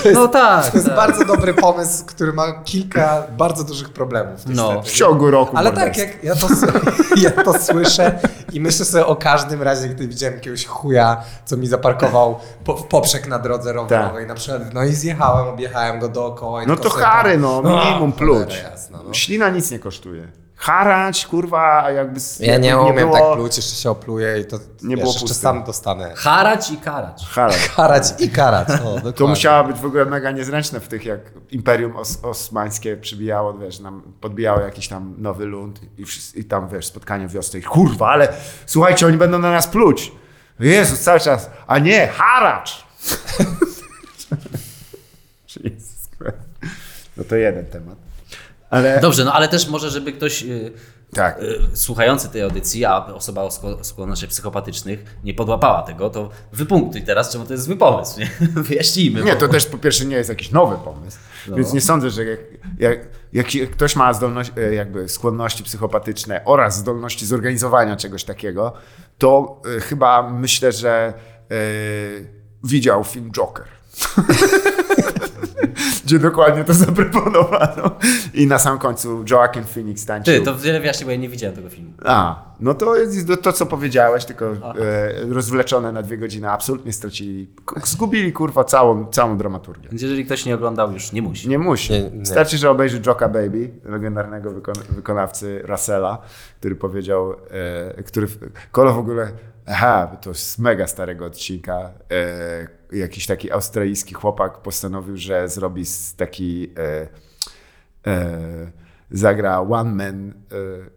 to, jest, No tak, to jest tak. bardzo dobry pomysł, który ma kilka bardzo dużych problemów. No. w ciągu roku Ale tak, morderstwo. jak ja to, ja to słyszę i myślę sobie o każdym razie, gdy widziałem jakiegoś chuja, co mi zaparkował po, w poprzek na drodze rowerowej na przykład, no i zjechałem, objechałem go dookoła. i No to tam- no, minimum cholera pluć. jasna, no. Ślina nic nie kosztuje. Harać, kurwa, jakby... Ja nie umiem było, tak pluć, jeszcze się opluję i to Nie wiesz, było jeszcze puste. sam dostanę. Harać i karać. Harać. Karać i karać. O. To musiało być w ogóle mega niezręczne w tych, jak Imperium Os Osmańskie przybijało, wiesz, nam podbijało jakiś tam nowy ląd i, i tam, wiesz, spotkanie w wiosce i kurwa, ale słuchajcie, oni będą na nas pluć. Jezus, cały czas, a nie, haracz! No to jeden temat. Ale Dobrze, no ale też może, żeby ktoś y, tak, y, słuchający tej audycji, a osoba o skło- skłonnościach psychopatycznych nie podłapała tego, to wypunktuj teraz, czemu to jest zły pomysł, nie? Wyjaśnijmy. Nie, bo- to też po pierwsze nie jest jakiś nowy pomysł, No. więc nie sądzę, że jak, jak, jak ktoś ma zdolność, e, jakby skłonności psychopatyczne oraz zdolności zorganizowania czegoś takiego, to e, chyba myślę, że e, widział film Joker. Gdzie dokładnie to zaproponowano. I na sam końcu Joaquin Phoenix tańczył. Ty, to wiele wyjaśni, bo ja nie widziałem tego filmu. A, no to jest to, to co powiedziałeś, tylko e, rozwleczone na dwie godziny. Absolutnie stracili, zgubili kurwa całą, całą dramaturgię. Więc jeżeli ktoś nie oglądał, już nie musi. Nie musi. Nie, nie. Starczy, że obejrzy Joka Baby, legendarnego wykon- wykonawcy Russella, który powiedział, e, który, Kolo w ogóle, aha, to z mega starego odcinka, e, jakiś taki australijski chłopak postanowił, że zrobi taki, e, e, zagra one man, e,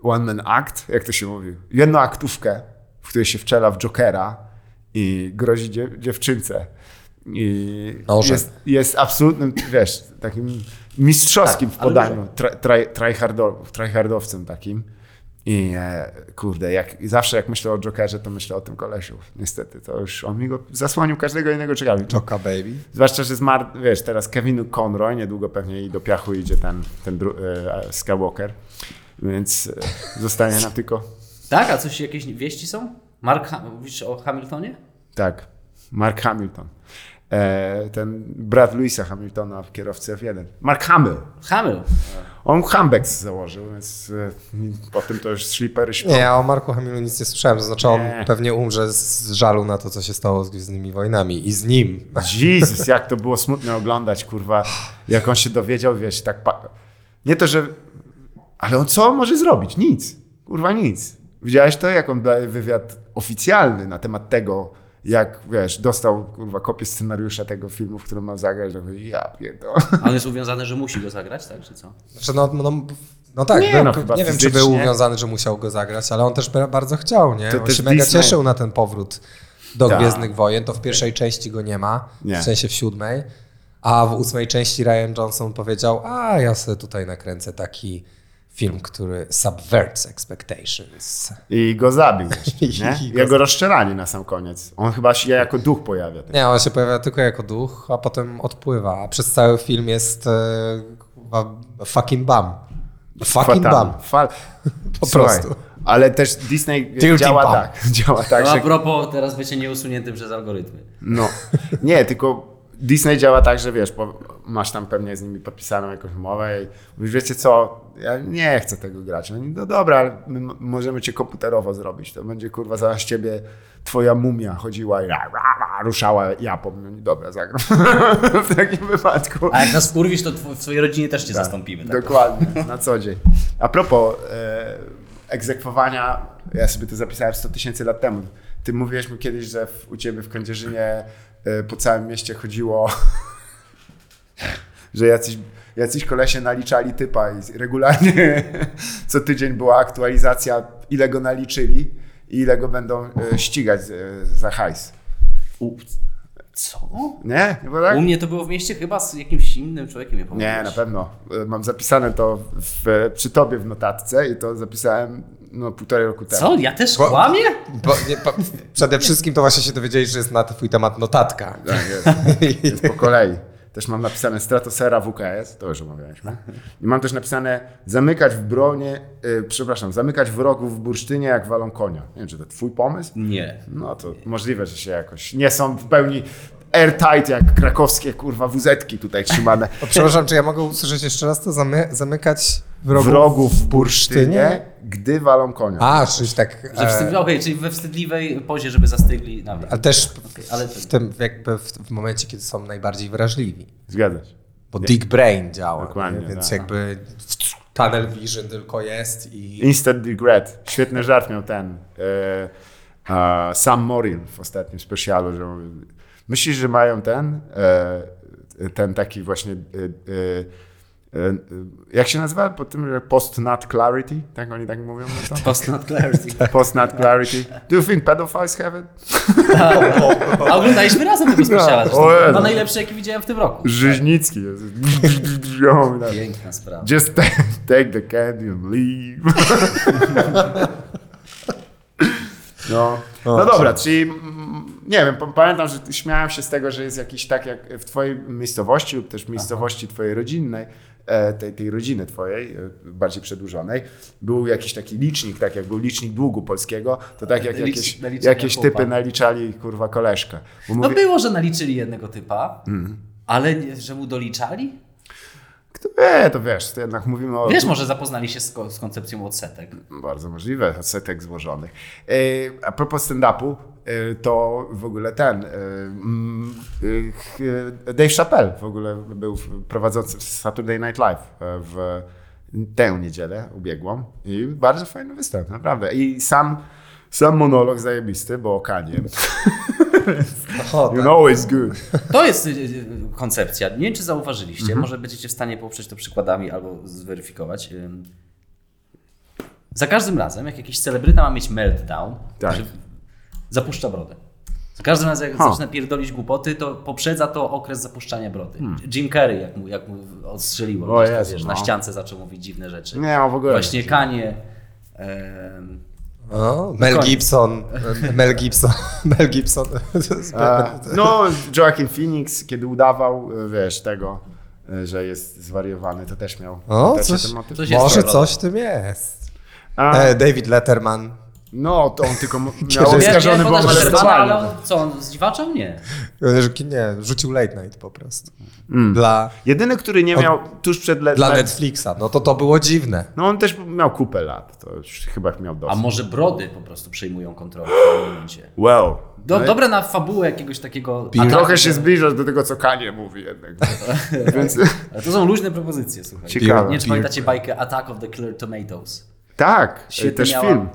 one man act, jak to się mówi, jedną aktówkę, w której się wczela w Jokera i grozi dziew- dziewczynce. I Nożem. jest, jest absolutnym, wiesz, takim mistrzowskim w ale podaniu, tryhardowcem takim. I e, kurde, jak, zawsze jak myślę o Jokerze, to myślę o tym kolesiu. Niestety, to już on mi go zasłonił każdego innego ciekawi. Joka Baby. Zwłaszcza, że zmarł, wiesz, teraz Kevin Conroy, niedługo pewnie i do piachu idzie ten, ten e, Skywalker, więc e, zostanie nam tylko, Tak? A coś, jakieś wieści są? Mark, ha- mówisz o Hamiltonie? tak, Mark Hamilton. E, ten brat Louisa Hamiltona, kierowcy F1. Mark Hamill. Hamil. On Humbex założył, więc e, potem to już sleepery śpią. Nie, ja o Marku Hamilu nic nie słyszałem. To znaczy, on Nie. pewnie umrze z żalu na to, co się stało z Gwiezdnymi Wojnami. I z nim. Jezus, jak to było smutne oglądać, kurwa, jak on się dowiedział, wiesz, tak... Pa... Nie to, że... Ale on co może zrobić? Nic. Kurwa, nic. Widziałeś to, jak on daje wywiad oficjalny na temat tego, jak, wiesz, dostał, kurwa, kopię scenariusza tego filmu, w którym ma zagrać, że mówi, ja pierdolę. A on jest uwiązany, że musi go zagrać, tak? Czy co? Znaczy, no, no, no tak, Nie, był, no, chyba nie wiem, czy był uwiązany, że musiał go zagrać, ale on też ba- bardzo chciał, nie? To on się mega Disney. cieszył na ten powrót do Tak. Gwiezdnych Wojen. To w pierwszej części go nie ma, Nie. w sensie w siódmej, a w ósmej części Ryan Johnson powiedział, a ja sobie tutaj nakręcę taki film, który subverts expectations. I go zabił jeszcze, nie? I go Jego rozczaranie na sam koniec. On chyba się jako duch pojawia. Nie, on się pojawia tylko jako duch, a potem odpływa, a przez cały film jest e, fucking bum. Fucking Fatalny. bum. Fal... Po Słuchaj, prostu. Ale też Disney działa tak. Działa tak, No, a propos, teraz bycie nieusuniętym przez algorytmy. No, nie, tylko Disney działa tak, że wiesz, po, masz tam pewnie z nimi podpisaną jakąś umowę i mówisz, wiecie co, ja nie chcę tego grać. Oni, no dobra, ale my możemy cię komputerowo zrobić. To będzie kurwa zaraz ciebie twoja mumia chodziła i ra, ra, ra, ruszała japą. No, dobra, zagram. w takim wypadku. A jak nas urwisz, to w swojej rodzinie też cię zastąpimy. Tak? Dokładnie, na co dzień. A propos e, egzekwowania, ja sobie to zapisałem 100 tysięcy lat temu. Ty mówiłeś mi kiedyś, że w, u ciebie w Kędzierzynie po całym mieście chodziło, że jacyś, jacyś kolesie naliczali typa i regularnie co tydzień była aktualizacja, ile go naliczyli i ile go będą e, ścigać e, za hajs. U, co? Nie? Nie było tak? U mnie to było w mieście chyba z jakimś innym człowiekiem. Nie, Nie, na pewno. E, Mam zapisane to w, przy tobie w notatce i to zapisałem no, półtorej roku temu. Co? Ja też Bo- kłamię? Bo, nie, po, przede wszystkim to właśnie się dowiedzieli, że jest na twój temat notatka. Tak, jest. jest po kolei. też mam napisane Stratosfera WKS, to już omawialiśmy. I mam też napisane zamykać w bronie, y, przepraszam, zamykać wrogów w bursztynie jak walą konia. Nie wiem, czy to twój pomysł? Nie. No to możliwe, że się jakoś nie są w pełni airtight jak krakowskie kurwa wuzetki tutaj trzymane. O, przepraszam, czy ja mogę usłyszeć jeszcze raz to? Zamy, zamykać wrogów, Wrogów w bursztynie, gdy walą konia. A, czyli tak... Że wstyd... E, Okej, czyli we wstydliwej pozie, żeby zastygli na mnie. ale też Okej, ale w tym jakby w, w momencie, kiedy są najbardziej wrażliwi. Zgadza się. Bo Dick Brain działa, Dokładnie, nie? więc tak. jakby tunnel vision tylko jest i... Instant regret. Świetny żart miał ten. E, e, Sam Morin w ostatnim specjalu, że myślisz, że mają ten, e, ten taki właśnie, e, jak się nazywa po tym, że post-nut clarity? Tak oni tak mówią? No to? Post not clarity. Post-nut clarity. Do you think pedophiles have it? A oglądaliśmy razem tego specjala. No, o. Chyba najlepszy, jaki widziałem w tym roku. Żyźnicki. jest. Piękna sprawa. Just ta- take the candy and leave. No, no dobra, czyli mm, nie wiem, pa- pamiętam, że śmiałem się z tego, że jest jakiś tak jak w twojej miejscowości lub też miejscowości twojej rodzinnej, e, tej, tej rodziny twojej, e, bardziej przedłużonej, był jakiś taki licznik, tak jak był licznik długu polskiego, to tak jak jakieś, jakieś typy naliczali kurwa koleżkę. No mówię, było, że naliczyli jednego typa, Mhm. ale że mu doliczali? Kto wie, to wiesz, to jednak mówimy o... Wiesz, może zapoznali się z, ko- z koncepcją odsetek. Bardzo możliwe, setek złożonych. E, a propos stand-upu, e, to w ogóle ten. e, Dave Chappelle w ogóle był prowadzący Saturday Night Live w tę niedzielę ubiegłą. I bardzo fajny występ, naprawdę. I sam, sam monolog zajebisty, bo o Kanie. O, You know it's good. To jest y, y, koncepcja. Nie wiem, czy zauważyliście. Mhm. Może będziecie w stanie poprzeć to przykładami albo zweryfikować. Za każdym razem, jak jakiś celebryta ma mieć meltdown, Tak. zapuszcza brodę. Za każdym razem, jak Ha. zaczyna pierdolić głupoty, to poprzedza to okres zapuszczania brody. Jim Carrey, jak mu, jak mu odstrzeliło, Hmm. O Jezu, wiesz, no. na ściance zaczął mówić dziwne rzeczy. Nie, no w ogóle. Właśnie Kanie. O, Mel. Gibson, Mel Gibson, Mel Gibson. No, Joaquin Phoenix, kiedy udawał, wiesz, tego, że jest zwariowany, to też miał. O, też coś, coś może coś w tym jest. A, E, David Letterman. No, to on tylko miał oskarżony Shermana, ale on, co, on zdziwaczał? Nie. E, Nie, rzucił Late Night po prostu. Dla, Jedyny, który nie miał tuż przed let, dla let- Netflixa. No to to było dziwne. No on też miał kupę lat, to już chyba miał A dosyć. może brody po prostu przejmują kontrolę w tym momencie. Wow. Do, No i- Dobre na fabułę jakiegoś takiego... Ataku, trochę się zbliżasz do tego, co Kanie mówi jednak. Więc to są luźne propozycje, słuchaj. Ciekawe. Nie wiem, czy pamiętacie bajkę Attack of the Killer Tomatoes. tak, Świetny też miała, film.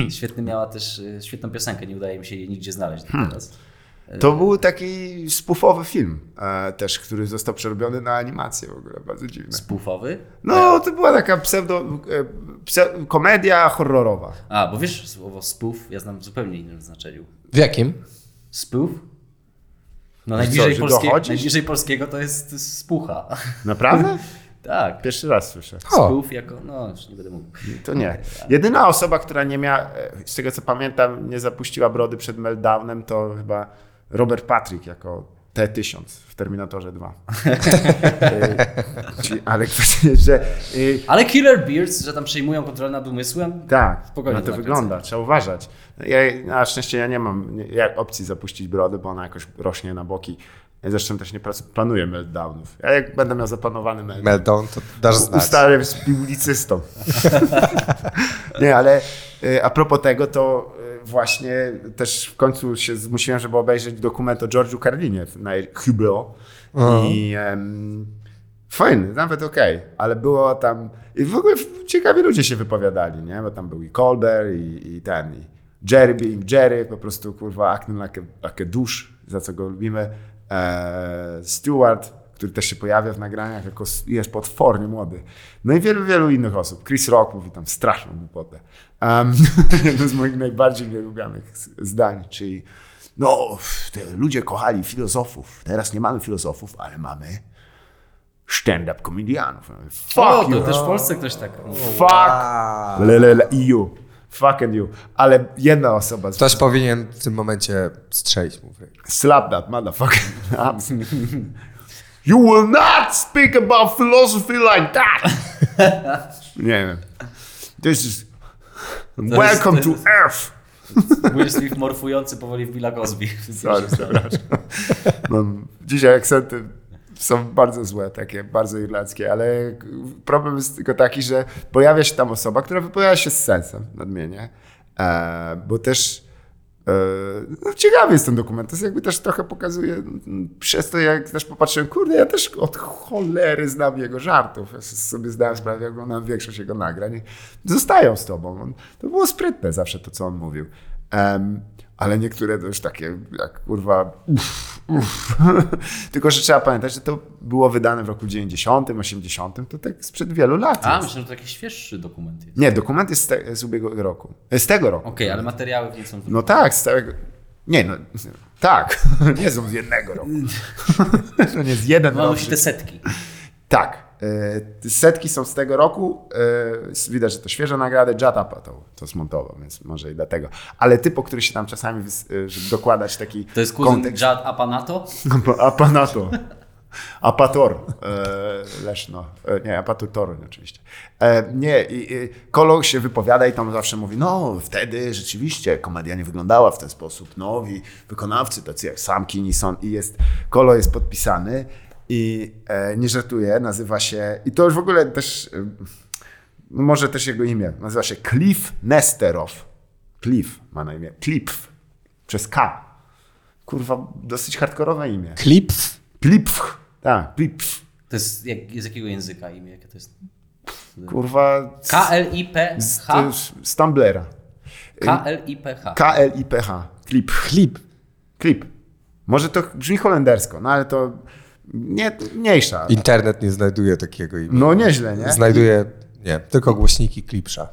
Świetny miała też e, świetną piosenkę, nie udaje mi się jej nigdzie znaleźć Hmm. teraz. To był taki spoofowy film e, też, który został przerobiony na animację w ogóle, bardzo dziwne. Spoofowy? No, to była taka pseudo, e, pse, komedia horrorowa. A, bo wiesz słowo spoof, ja znam w zupełnie innym znaczeniu. W jakim? Spoof? No najbliżej, co, polskie, najbliżej polskiego to jest spucha. Naprawdę? tak. Pierwszy raz słyszę. Spoof jako, no już nie będę mówił. To nie. Jedyna osoba, która nie miała, e, z tego co pamiętam, nie zapuściła brody przed meltdownem, to chyba Robert Patrick jako T-1000 w Terminatorze 2. E, Czyli- Ale kwestia że... e, Ale Killer Beards, że tam przejmują kontrolę nad umysłem, Tak, Spokojnie na to wygląda, trzeba uważać. Ja, na szczęście ja nie mam nie, ja opcji zapuścić brody, bo ona jakoś rośnie na boki. Ja zresztą też nie planuję meltdownów. Ja jak będę miał zaplanowany meltdown, Meltdown, to dasz znać. ustalę z publicystą. nie, ale y, a propos tego, to y, właśnie też w końcu się zmusiłem, żeby obejrzeć dokument o George'u Carlinie na HBO. I em, fajny, nawet okej, ale było tam i w ogóle ciekawi ludzie się wypowiadali, nie? Bo tam był i Colbert i, i ten, i Jerry being Jerry, po prostu kurwa acting like a, like a douche, za co go lubimy. E, Stewart, który też się pojawia w nagraniach, jako jest potwornie młody. No i wielu, wielu innych osób. Chris Rock mówi tam straszną głupotę. Um, jedno z moich najbardziej nielubianych zdań, czyli no, te ludzie kochali filozofów. Teraz nie mamy filozofów, ale mamy stand-up komedianów. Fuck o, you. to też w Polsce ktoś tak. Fuck. Le, le, le, you. Fuck and you. Ale jedna osoba. z- Ktoś powinien w tym momencie strzelić mu. Slap that motherfucker. You will not speak about philosophy like that! Nie wiem. This is... Welcome to to jest- Earth! Will Smith morfujący powoli w Billa Cosby. Sorry, przepraszam. No, dzisiaj akcenty są bardzo złe, takie bardzo irlandzkie, ale problem jest tylko taki, że pojawia się tam osoba, która wypowiada się z sensem nadmienię, e, bo też no, ciekawy jest ten dokument, to jest jakby też trochę pokazuje, przez to jak też popatrzyłem, kurde, ja też od cholery znam jego żartów, ja sobie zdałem sprawę, jak oglądam większość jego nagrań, zostają z tobą. To było sprytne zawsze to, co on mówił. Em, ale niektóre to już takie, jak kurwa, uff, uff. Tylko, że trzeba pamiętać, że to było wydane w roku 90, 80, to tak sprzed wielu lat A, myślę, że to jakiś świeższy dokument jest. Nie, dokument jest z, te, z ubiegłego roku. E, Z tego roku. Okej, ale materiały nie są No tak, z całego... Nie, no tak, nie są z jednego roku. To nie jest jeden Mam rok. musi te setki. Tak. E, Setki są z tego roku. e, Widać, że to świeże nagrody. Judd Apatow to zmontował, więc może i dlatego. Ale typo, który się tam czasami, e, dokładać taki To jest kuzyn kontekst. Jad Apanato? Apanato. Apator. Leszno. Nie, Apator Toruń oczywiście. Nie, i, i Kolo się wypowiada i tam zawsze mówi, no wtedy rzeczywiście komedia nie wyglądała w ten sposób. Nowi wykonawcy, tacy jak Sam Kinison i jest, Kolo jest podpisany i e, nie żartuje, nazywa się, i to już w ogóle też, e, może też jego imię, nazywa się Cliff Nesterow. Cliff ma na imię. Cliff. Przez K. Kurwa, dosyć hardkorowe imię. Klip? Plipf. Tak, plipf. To jest jak, z jakiego języka imię? Jakie to jest? Kurwa. z- z- K-L-I-P-H? Z Tumblera. K-L-I-P-H. K-L-I-P-H. Klip. Klip. Klip. Może to brzmi holendersko, no ale to nie, mniejsza. Internet nie znajduje takiego imienia. No nieźle, nie? Znajduje, nie, tylko głośniki Klipsza.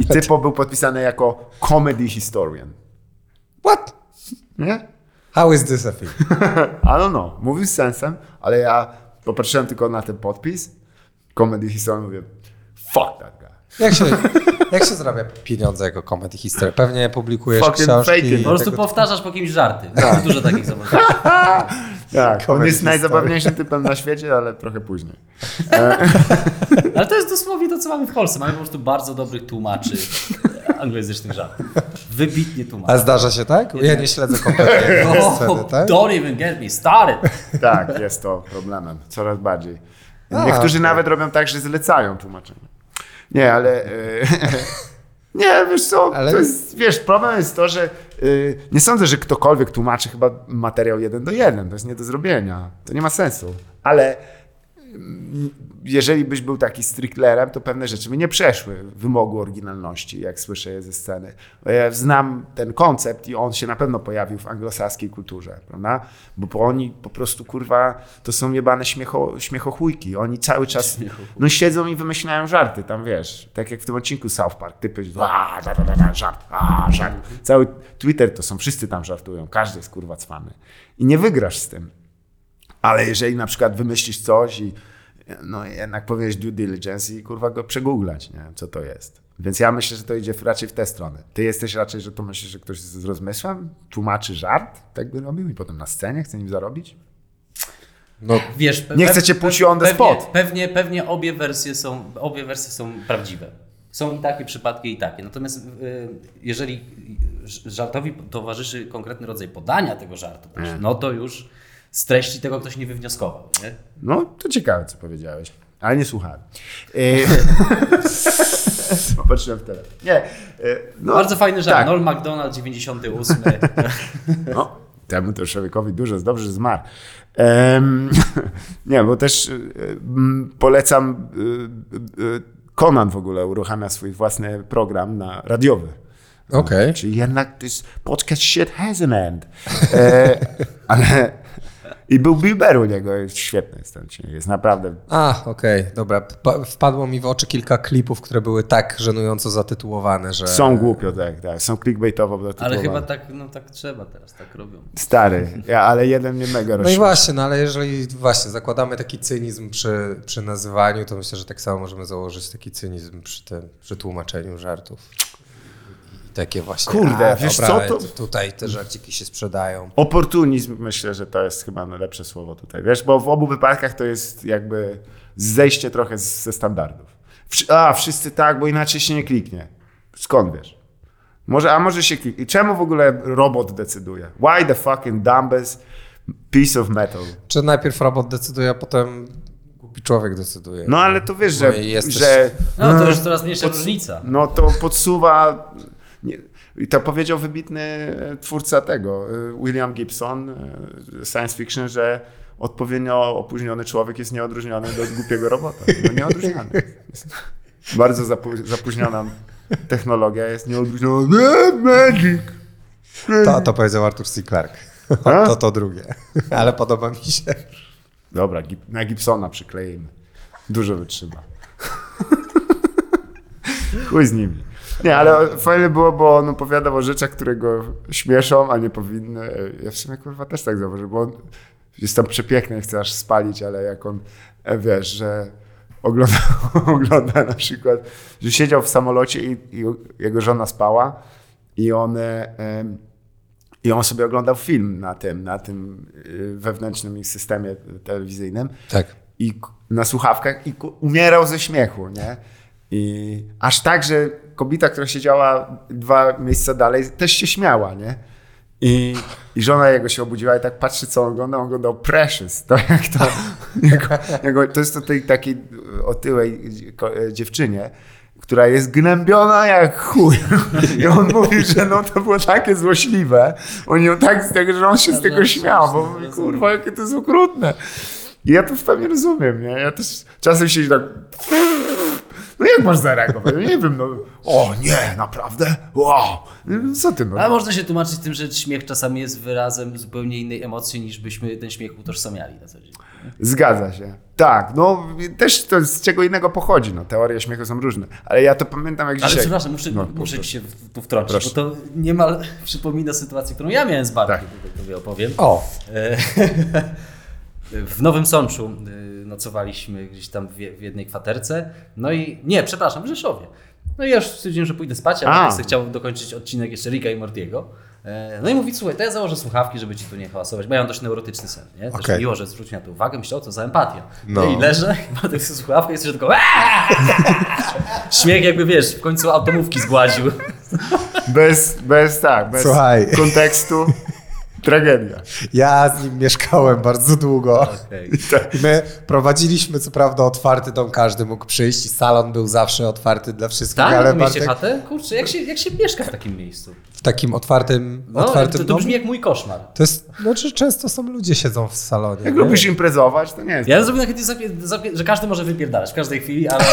I typo był podpisany jako comedy historian. What? Nie? How is this a thing? I don't know. Mówił z sensem, ale ja popatrzyłem tylko na ten podpis. Comedy historian mówię, fuck that. Jak się, jak się zarabia pieniądze jako comedy history? Pewnie publikujesz Fucking książki. fake Po prostu tego- powtarzasz po kimś żarty. Jest dużo takich zawodników. Tak, on jest najzabawniejszym typem na świecie, ale trochę później. Ale to jest dosłownie to, co mamy w Polsce. Mamy po prostu bardzo dobrych tłumaczy anglojęzycznych żartów. Wybitnie A tłumaczy. zdarza się tak? Ja nie śledzę kompletnie tej sceny, tak? don't even get me started. Tak, jest to problemem, coraz bardziej. A, Niektórzy nawet robią tak, że zlecają tłumaczenie. Nie, ale... e, nie, wiesz co, Ale- to jest, wiesz, problem jest to, że e, nie sądzę, że ktokolwiek tłumaczy chyba materiał jeden do jeden. To jest nie do zrobienia. To nie ma sensu. Ale jeżeli byś był taki strictlerem, to pewne rzeczy by nie przeszły wymogu oryginalności, jak słyszę je ze sceny. Ja znam ten koncept i on się na pewno pojawił w anglosaskiej kulturze, prawda? Bo oni po prostu, kurwa, to są jebane śmiecho, śmiechochujki. Oni cały czas no, siedzą i wymyślają żarty, tam wiesz, tak jak w tym odcinku South Park, typy, a, da, da, da, da, żart, a, żart. Cały Twitter to są, wszyscy tam żartują, każdy jest kurwa cwany. I nie wygrasz z tym. Ale jeżeli na przykład wymyślisz coś i no jednak powinieneś due diligence i kurwa go przegooglać, nie? co to jest. Więc ja myślę, że to idzie raczej w tę stronę. Ty jesteś raczej, że to myślisz, że ktoś z rozmysłem tłumaczy żart, tak by robił i potem na scenie chce nim zarobić? No, Wiesz, Nie pe- puścić on the pewnie, spot. Pewnie, pewnie obie, wersje są, obie wersje są prawdziwe. Są i takie przypadki, i takie. Natomiast y, jeżeli żartowi towarzyszy konkretny rodzaj podania tego żartu, no to już z treści tego ktoś nie wywnioskował. Nie? No, to ciekawe, co powiedziałeś. Ale nie słuchałem. E... Popatrzyłem w telefon. Nie. e, No, Bardzo fajny żart. tak. Norm MacDonald 98. No, temu to człowiekowi dużo, jest dobrze, że zmarł. Em, nie, bo też y, polecam, y, Conan w ogóle uruchamia swój własny program na radiowy. okej. Czyli jednak this podcast shit has an end. E, ale i był Bill Burr u niego, jest świetny jest ten odcinek, jest naprawdę A, okej, dobra. Pa- wpadło mi w oczy kilka klipów, które były tak żenująco zatytułowane, że... Są głupio, tak, tak. Są clickbaitowo Ale zatytułowane. chyba tak, no tak trzeba teraz, tak robią. Stary, ja, ale jeden mnie mega No i rozśmieszył. właśnie, no ale jeżeli właśnie zakładamy taki cynizm przy, przy nazywaniu, to myślę, że tak samo możemy założyć taki cynizm przy tym, przy tłumaczeniu żartów. Takie właśnie. Kurde, a, wiesz dobra, co, to- Tutaj te żarciki się sprzedają. Oportunizm myślę, że to jest chyba najlepsze słowo tutaj. Wiesz, bo w obu wypadkach to jest jakby zejście trochę z- ze standardów. A, wszyscy tak, bo inaczej się nie kliknie. Skąd wiesz? Może, a może się kliknie. Czemu w ogóle robot decyduje? Why the fucking dumbest piece of metal? Czy najpierw robot decyduje, a potem głupi człowiek decyduje. No ale to wiesz, że, jesteś- że No to już coraz mniejsza różnica. no to podsuwa. Nie, I to powiedział wybitny e, twórca tego, e, William Gibson, e, science fiction, że odpowiednio opóźniony człowiek jest nieodróżniony do głupiego robota. No nieodróżniony. Jest bardzo zapu- zapóźniona technologia jest nieodróżniona. Nie, Magic! To, to powiedział Arthur C. Clarke. To to drugie. Ale podoba mi się. Dobra, na Gibsona przykleimy. Dużo wytrzyma. Chuj z nimi. Nie, ale fajne było, bo on opowiadał o rzeczach, które go śmieszą, a nie powinny. Ja w sumie kurwa też tak zauważyłem, bo on jest tam przepiękny i chce aż spalić, ale jak on, e, wiesz, że ogląda, ogląda na przykład, że siedział w samolocie i, i jego żona spała i on... e, i on sobie oglądał film na tym, na tym y, wewnętrznym ich systemie telewizyjnym. Tak. I na słuchawkach i umierał ze śmiechu, nie? I aż tak, że kobieta, która siedziała dwa miejsca dalej, też się śmiała, nie? I, I żona jego się obudziła i tak patrzy, co ogląda. On oglądał Precious. To jak to, jego, jego, to jest o tej takiej otyłej ko- dziewczynie, która jest gnębiona jak chuj. I on mówi, że no to było takie złośliwe. Oni ją tak że on się z tego śmiał, bo mówi, kurwa, jakie to jest okrutne. I ja to w pełni rozumiem, nie? Ja też czasem się tak... No jak masz zareagować? No nie wiem, no... O nie, naprawdę? Wow! Co ty, no? A można się tłumaczyć tym, że śmiech czasami jest wyrazem zupełnie innej emocji, niż byśmy ten śmiech utożsamiali na co dzień. Zgadza się. Tak, no też to z czego innego pochodzi. No, teorie śmiechu są różne. Ale ja to pamiętam jak Ale dzisiaj. przepraszam, muszę, No, muszę ci się tu wtrącić, Proszę. bo to niemal przypomina sytuację, którą ja miałem z Bartkiem, Tak. tak. tobie opowiem. O, E, W Nowym Sączu y, nocowaliśmy gdzieś tam w je- w jednej kwaterce. No i nie, przepraszam, w Rzeszowie. No i ja już stwierdziłem, że pójdę spać, a A. Bartek sobie chciał dokończyć odcinek jeszcze Rika i Mortiego. E, No i mówi, słuchaj, to ja założę słuchawki, żeby ci tu nie hałasować, bo ja mam dość neurotyczny sen, nie? Też Okej. miło, że zwróć na to uwagę, myślę, o co za empatia. No, No. i leżę, i Bartek sobie słuchawkę i słyszę tylko Śmiech jakby, wiesz, w końcu automówki zgładził. Bez, bez, tak, bez Słuchaj. kontekstu. Tragedia. ja z nim mieszkałem bardzo długo. Okej. I my prowadziliśmy, co prawda, otwarty dom, każdy mógł przyjść i salon był zawsze otwarty dla wszystkich, Tak? ale Bartek chatę? Kurczę, jak się, jak się mieszka w takim miejscu? w takim otwartym, No, otwartym to, to brzmi jak mój koszmar. To jest, znaczy często są ludzie siedzą w salonie. Jak nie? lubisz imprezować, to nie jest. Ja zapie- zapie- że każdy może wypierdalać w każdej chwili, ale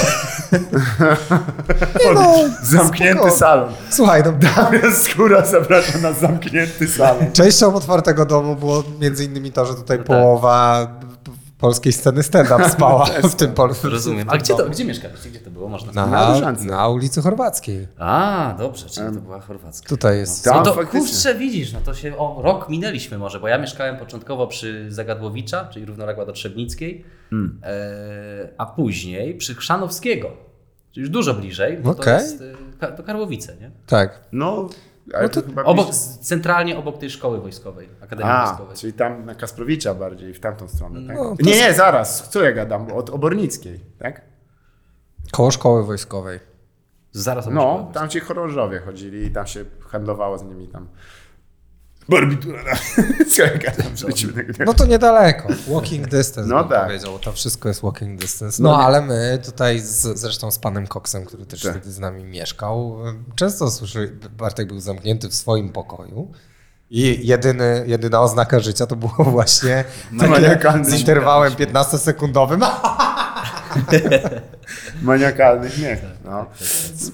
no, Zamknięty spoko. salon. Słuchaj, no, Damian Skóra zaprasza na zamknięty salon. częścią otwartego domu było między innymi to, że No tutaj tak. połowa polskiej sceny stand-up spała w tym pol- rozumiem. w A gdzie to, gdzie mieszkaliście? Gdzie to było? Można Na, Na na ulicy Chorwackiej. A, dobrze, czyli to była chorwacka. Tutaj jest. No to kurczę, widzisz, no to się o rok minęliśmy może, bo ja mieszkałem początkowo przy Zagadłowicza, czyli równoległa do Trzebnickiej, Hmm. e, a później przy Chrzanowskiego, czyli już dużo bliżej, bo to Okej. jest e, Ka- to Karłowice, nie? Tak. No, ale to, chyba Obok, bliżej- centralnie obok tej szkoły wojskowej, Akademii A, Wojskowej. czyli tam na Kasprowicza bardziej, w tamtą stronę, tak? No, to nie, nie, zaraz, co ja gadam? Od Obornickiej, tak? Koło szkoły wojskowej. Zaraz obok No, tam ci chorążowie chodzili i tam się handlowało z nimi tam. Barbitura na... Co ja gadam? w życiu tego nie- No to niedaleko. Walking distance. No tak. Powiedział, to wszystko jest walking distance. No No, ale my tutaj z, zresztą z panem Coxem, który też Tak. wtedy z nami mieszkał, często słyszy, Bartek był zamknięty w swoim pokoju. I jedyny, jedyna oznaka życia to było właśnie takie Maniakalny z interwałem 15-sekundowym. Maniakalny śmiech. No.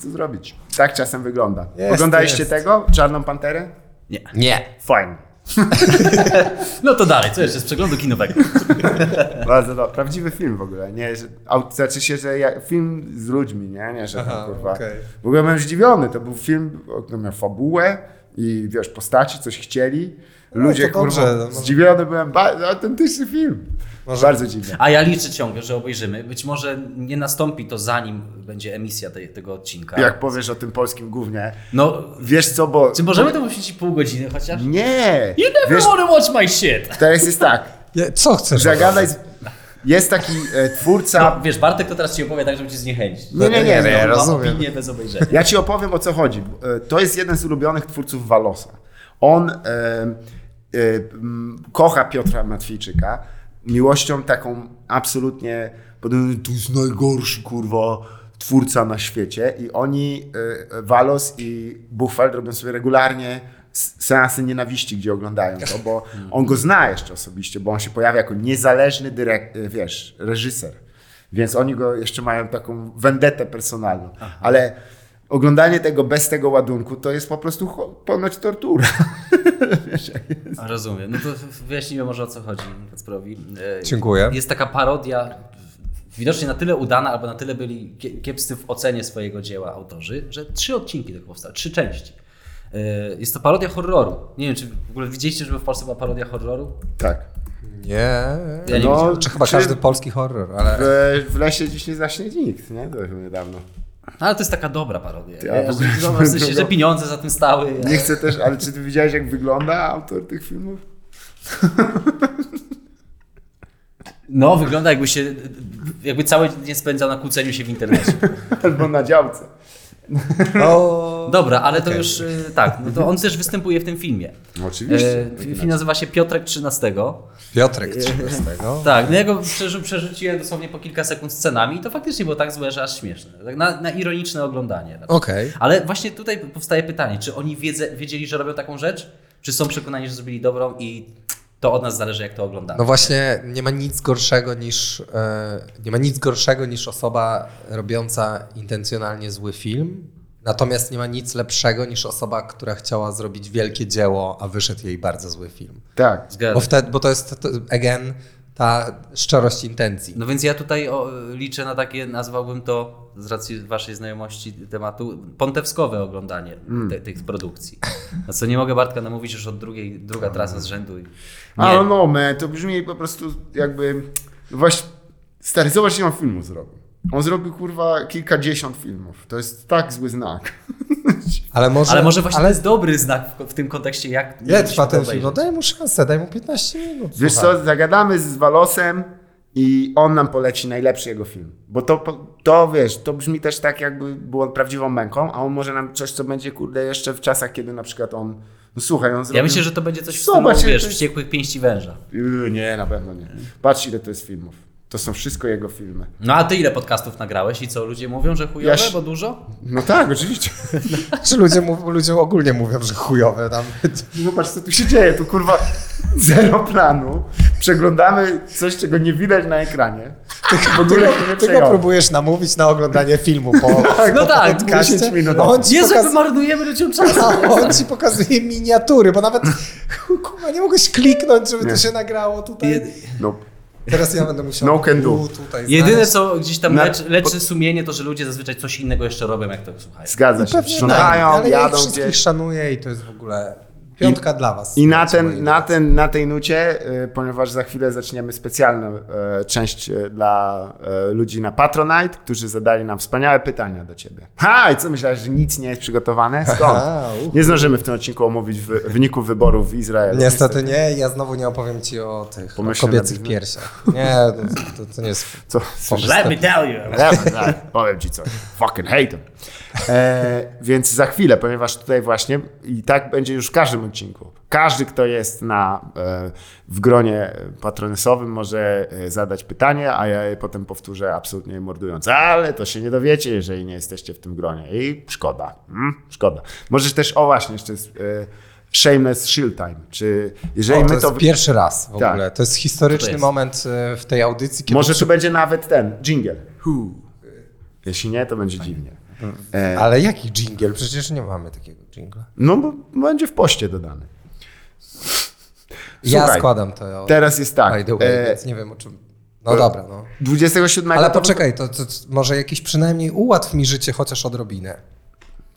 Co zrobić? Tak czasem wygląda. Jest, Oglądaliście jest. tego? Czarną Panterę? Nie. Nie. Fajnie. No to dalej, co jeszcze z przeglądu kinowego? Bardzo dobry. Prawdziwy film w ogóle. Nie, że, znaczy się, że ja, film z ludźmi, nie? Nie, że tam, Aha, kurwa. okej. W ogóle byłem zdziwiony. To był film, on miał fabułę i wiesz, postaci coś chcieli. Ludzie, kurwa, no może- zdziwiony byłem, ba- autentyczny film. Bardzo dziwny. A ja liczę ciągle, że obejrzymy. Być może nie nastąpi to zanim będzie emisja tej, tego odcinka. Jak powiesz o tym polskim głównie, No, wiesz co, bo... czy możemy to poświęcić pół godziny chociaż? Nie! You never Wiesz, wanna watch my shit! teraz jest tak, Je- Co chcesz? zagadaj... z- Jest taki e, twórca... No, wiesz, Bartek to teraz ci opowie tak, żeby cię zniechęcić. Nie, nie, nie, Nie, no, ja rozumiem. opinię bez obejrzenia. Ja ci opowiem o co chodzi. E, To jest jeden z ulubionych twórców Walosa. On e, kocha Piotra Matwijczyka miłością taką absolutnie, to jest najgorszy kurwa twórca na świecie i oni, e, Walos i Buchwald robią sobie regularnie seansy nienawiści, gdzie oglądają to, bo on go zna jeszcze osobiście, bo on się pojawia jako niezależny dyrek, e, wiesz, reżyser. Więc oni go jeszcze mają taką vendetę personalną. Ale oglądanie tego bez tego ładunku to jest po prostu ponoć tortura. Rozumiem. No to wyjaśnijmy może o co chodzi Kacprowi. E, Dziękuję. Jest taka parodia, widocznie na tyle udana, albo na tyle byli kie- kiepscy w ocenie swojego dzieła autorzy, że trzy odcinki tego powstały, trzy części. E, Jest to parodia horroru. Nie wiem, czy w ogóle widzieliście, żeby w Polsce była parodia horroru? tak. Nie. Ja nie No. Czy chyba czy- każdy polski horror, ale... W, w lesie dziś nie zaśnie nikt, nie? To niedawno. Ale to jest taka dobra parodia. Ja Ja, w ogóle- w sensie, że pieniądze za tym stały. Nie chcę też, ale czy ty widziałeś jak wygląda autor tych filmów? No, wygląda jakby się, jakby cały dzień spędzał na kłóceniu się w internecie. Albo na działce. O, Dobra, ale to Okej. już y, tak, no to on też występuje w tym filmie. Oczywiście. E, film nazywa się Piotrek XIII. Piotrek 13. Tak, no ja go przerzu- przerzuciłem dosłownie po kilka sekund scenami i to faktycznie było tak złe, że aż śmieszne. Tak na, na ironiczne oglądanie. Okej. Ale właśnie tutaj powstaje pytanie, czy oni wiedzieli, że robią taką rzecz? Czy są przekonani, że zrobili dobrą i to od nas zależy, jak to oglądamy? No właśnie, nie ma nic gorszego niż e, nie ma nic gorszego niż osoba robiąca intencjonalnie zły film. Natomiast nie ma nic lepszego niż osoba, która chciała zrobić wielkie dzieło, a wyszedł jej bardzo zły film. Tak. Zgadzam. Bo, wtedy, bo to jest, to, again, ta szczerość intencji. No więc ja tutaj o, liczę na takie, nazwałbym to z racji waszej znajomości tematu, pontewskowe oglądanie te, tych produkcji. Na co nie mogę Bartka namówić już od drugiej, druga trasa z rzędu. Nie. no, man, to brzmi po prostu jakby... no Właśnie, stary, zobacz, ile on filmów zrobił. On zrobił, kurwa, kilkadziesiąt filmów. To jest tak zły znak. Ale może, Ale może właśnie ale to jest dobry znak w, tym kontekście, jak ile trwa ten film? No daj mu szansę, daj mu 15 minut. Wiesz słuchaj. co, zagadamy z Walosem i on nam poleci najlepszy jego film. Bo to, to wiesz, to brzmi też tak, jakby było prawdziwą męką, a on może nam coś, co będzie, kurde, jeszcze w czasach, kiedy na przykład on. No słuchaj, on zrobił. Ja myślę, że to będzie coś w stylu, wiesz, jest- wściekłych pięści węża. Yy, Nie, na pewno nie. Patrz, ile to jest filmów. To są wszystko jego filmy. No a ty ile podcastów nagrałeś i co, ludzie mówią, że chujowe, Ja się- bo dużo? No tak, oczywiście. Czy ludzie, mów, ludzie ogólnie mówią, że chujowe tam. Zobacz, co tu się dzieje. Tu kurwa zero planu. Przeglądamy coś, czego nie widać na ekranie. W ogóle Ty, go- ty go przejął. próbujesz namówić na oglądanie filmu po, No tak, podcaście. 10 minut. A on ci, Jezu, pokaz... my marnujemy ludziom czas. a on ci pokazuje miniatury, bo nawet kurwa, nie mogłeś kliknąć, żeby to Nie. się nagrało tutaj. No, Teraz ja będę musiał No can do. tu, tutaj Jedyne, co gdzieś tam Na- leczy, leczy sumienie, to że ludzie zazwyczaj coś innego jeszcze robią, jak to słuchają. zgadza się. Pewnie tak, Sprzątają, ale ja ich jadą wszystkich gdzieś. szanuję i to jest w ogóle piątka dla was. I na, ten, na, ten, na tej nucie, y, ponieważ za chwilę zaczniemy specjalną e, część e, dla e, ludzi na Patronite, którzy zadali nam wspaniałe pytania do ciebie. Ha, i co myślałeś, że nic nie jest przygotowane? Skąd? Nie zdążymy w tym odcinku omówić wy, wyników wyborów w Izraelu. Niestety nie, ja znowu nie opowiem ci o tych o kobiecych piersiach. Nie, to, to, to nie jest... Co? Let me tell you. Ja, ja, powiem ci coś. Fucking hate them. E, więc za chwilę, ponieważ tutaj właśnie i tak będzie już w każdym odcinku. Każdy, kto jest na, e, w gronie patronesowym może e, zadać pytanie, a ja je potem powtórzę absolutnie mordując. Ale to się nie dowiecie, jeżeli nie jesteście w tym gronie. I szkoda. Mm, szkoda. Możesz też, o właśnie, jeszcze jest, e, Shameless Shield Time. Czy jeżeli O, to my jest to... pierwszy raz w Tak. ogóle. To jest historyczny To jest. moment e, w tej audycji, kiedy Może to będzie nawet ten, jingle. Jeśli nie, to będzie dziwnie. E, Ale jaki jingle? Przecież nie mamy takiego jingla. No bo będzie w poście dodany. Ja Słuchaj, składam to. Teraz jest tak. By the way, e, więc nie wiem o czym. No dobra, no. 27 Ale poczekaj, to, to, to może jakiś przynajmniej ułatw mi życie chociaż odrobinę.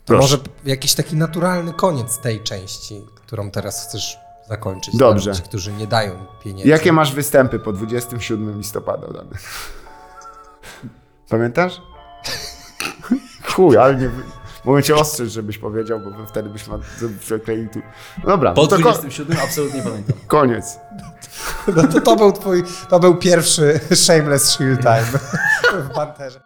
Może jakiś taki naturalny koniec tej części, którą teraz chcesz zakończyć. Dobrze. Ci, którzy nie dają pieniędzy. Jakie masz występy po 27 listopada? Pamiętasz? Chuj, ale nie... Mogę cię ostrzec, żebyś powiedział, bo wtedy byśmy przekleili tu... No Dobra, Po no to ko- 27 absolutnie pamiętam. koniec. No to, to był twój, to był pierwszy Shameless Shield Time w Panterze.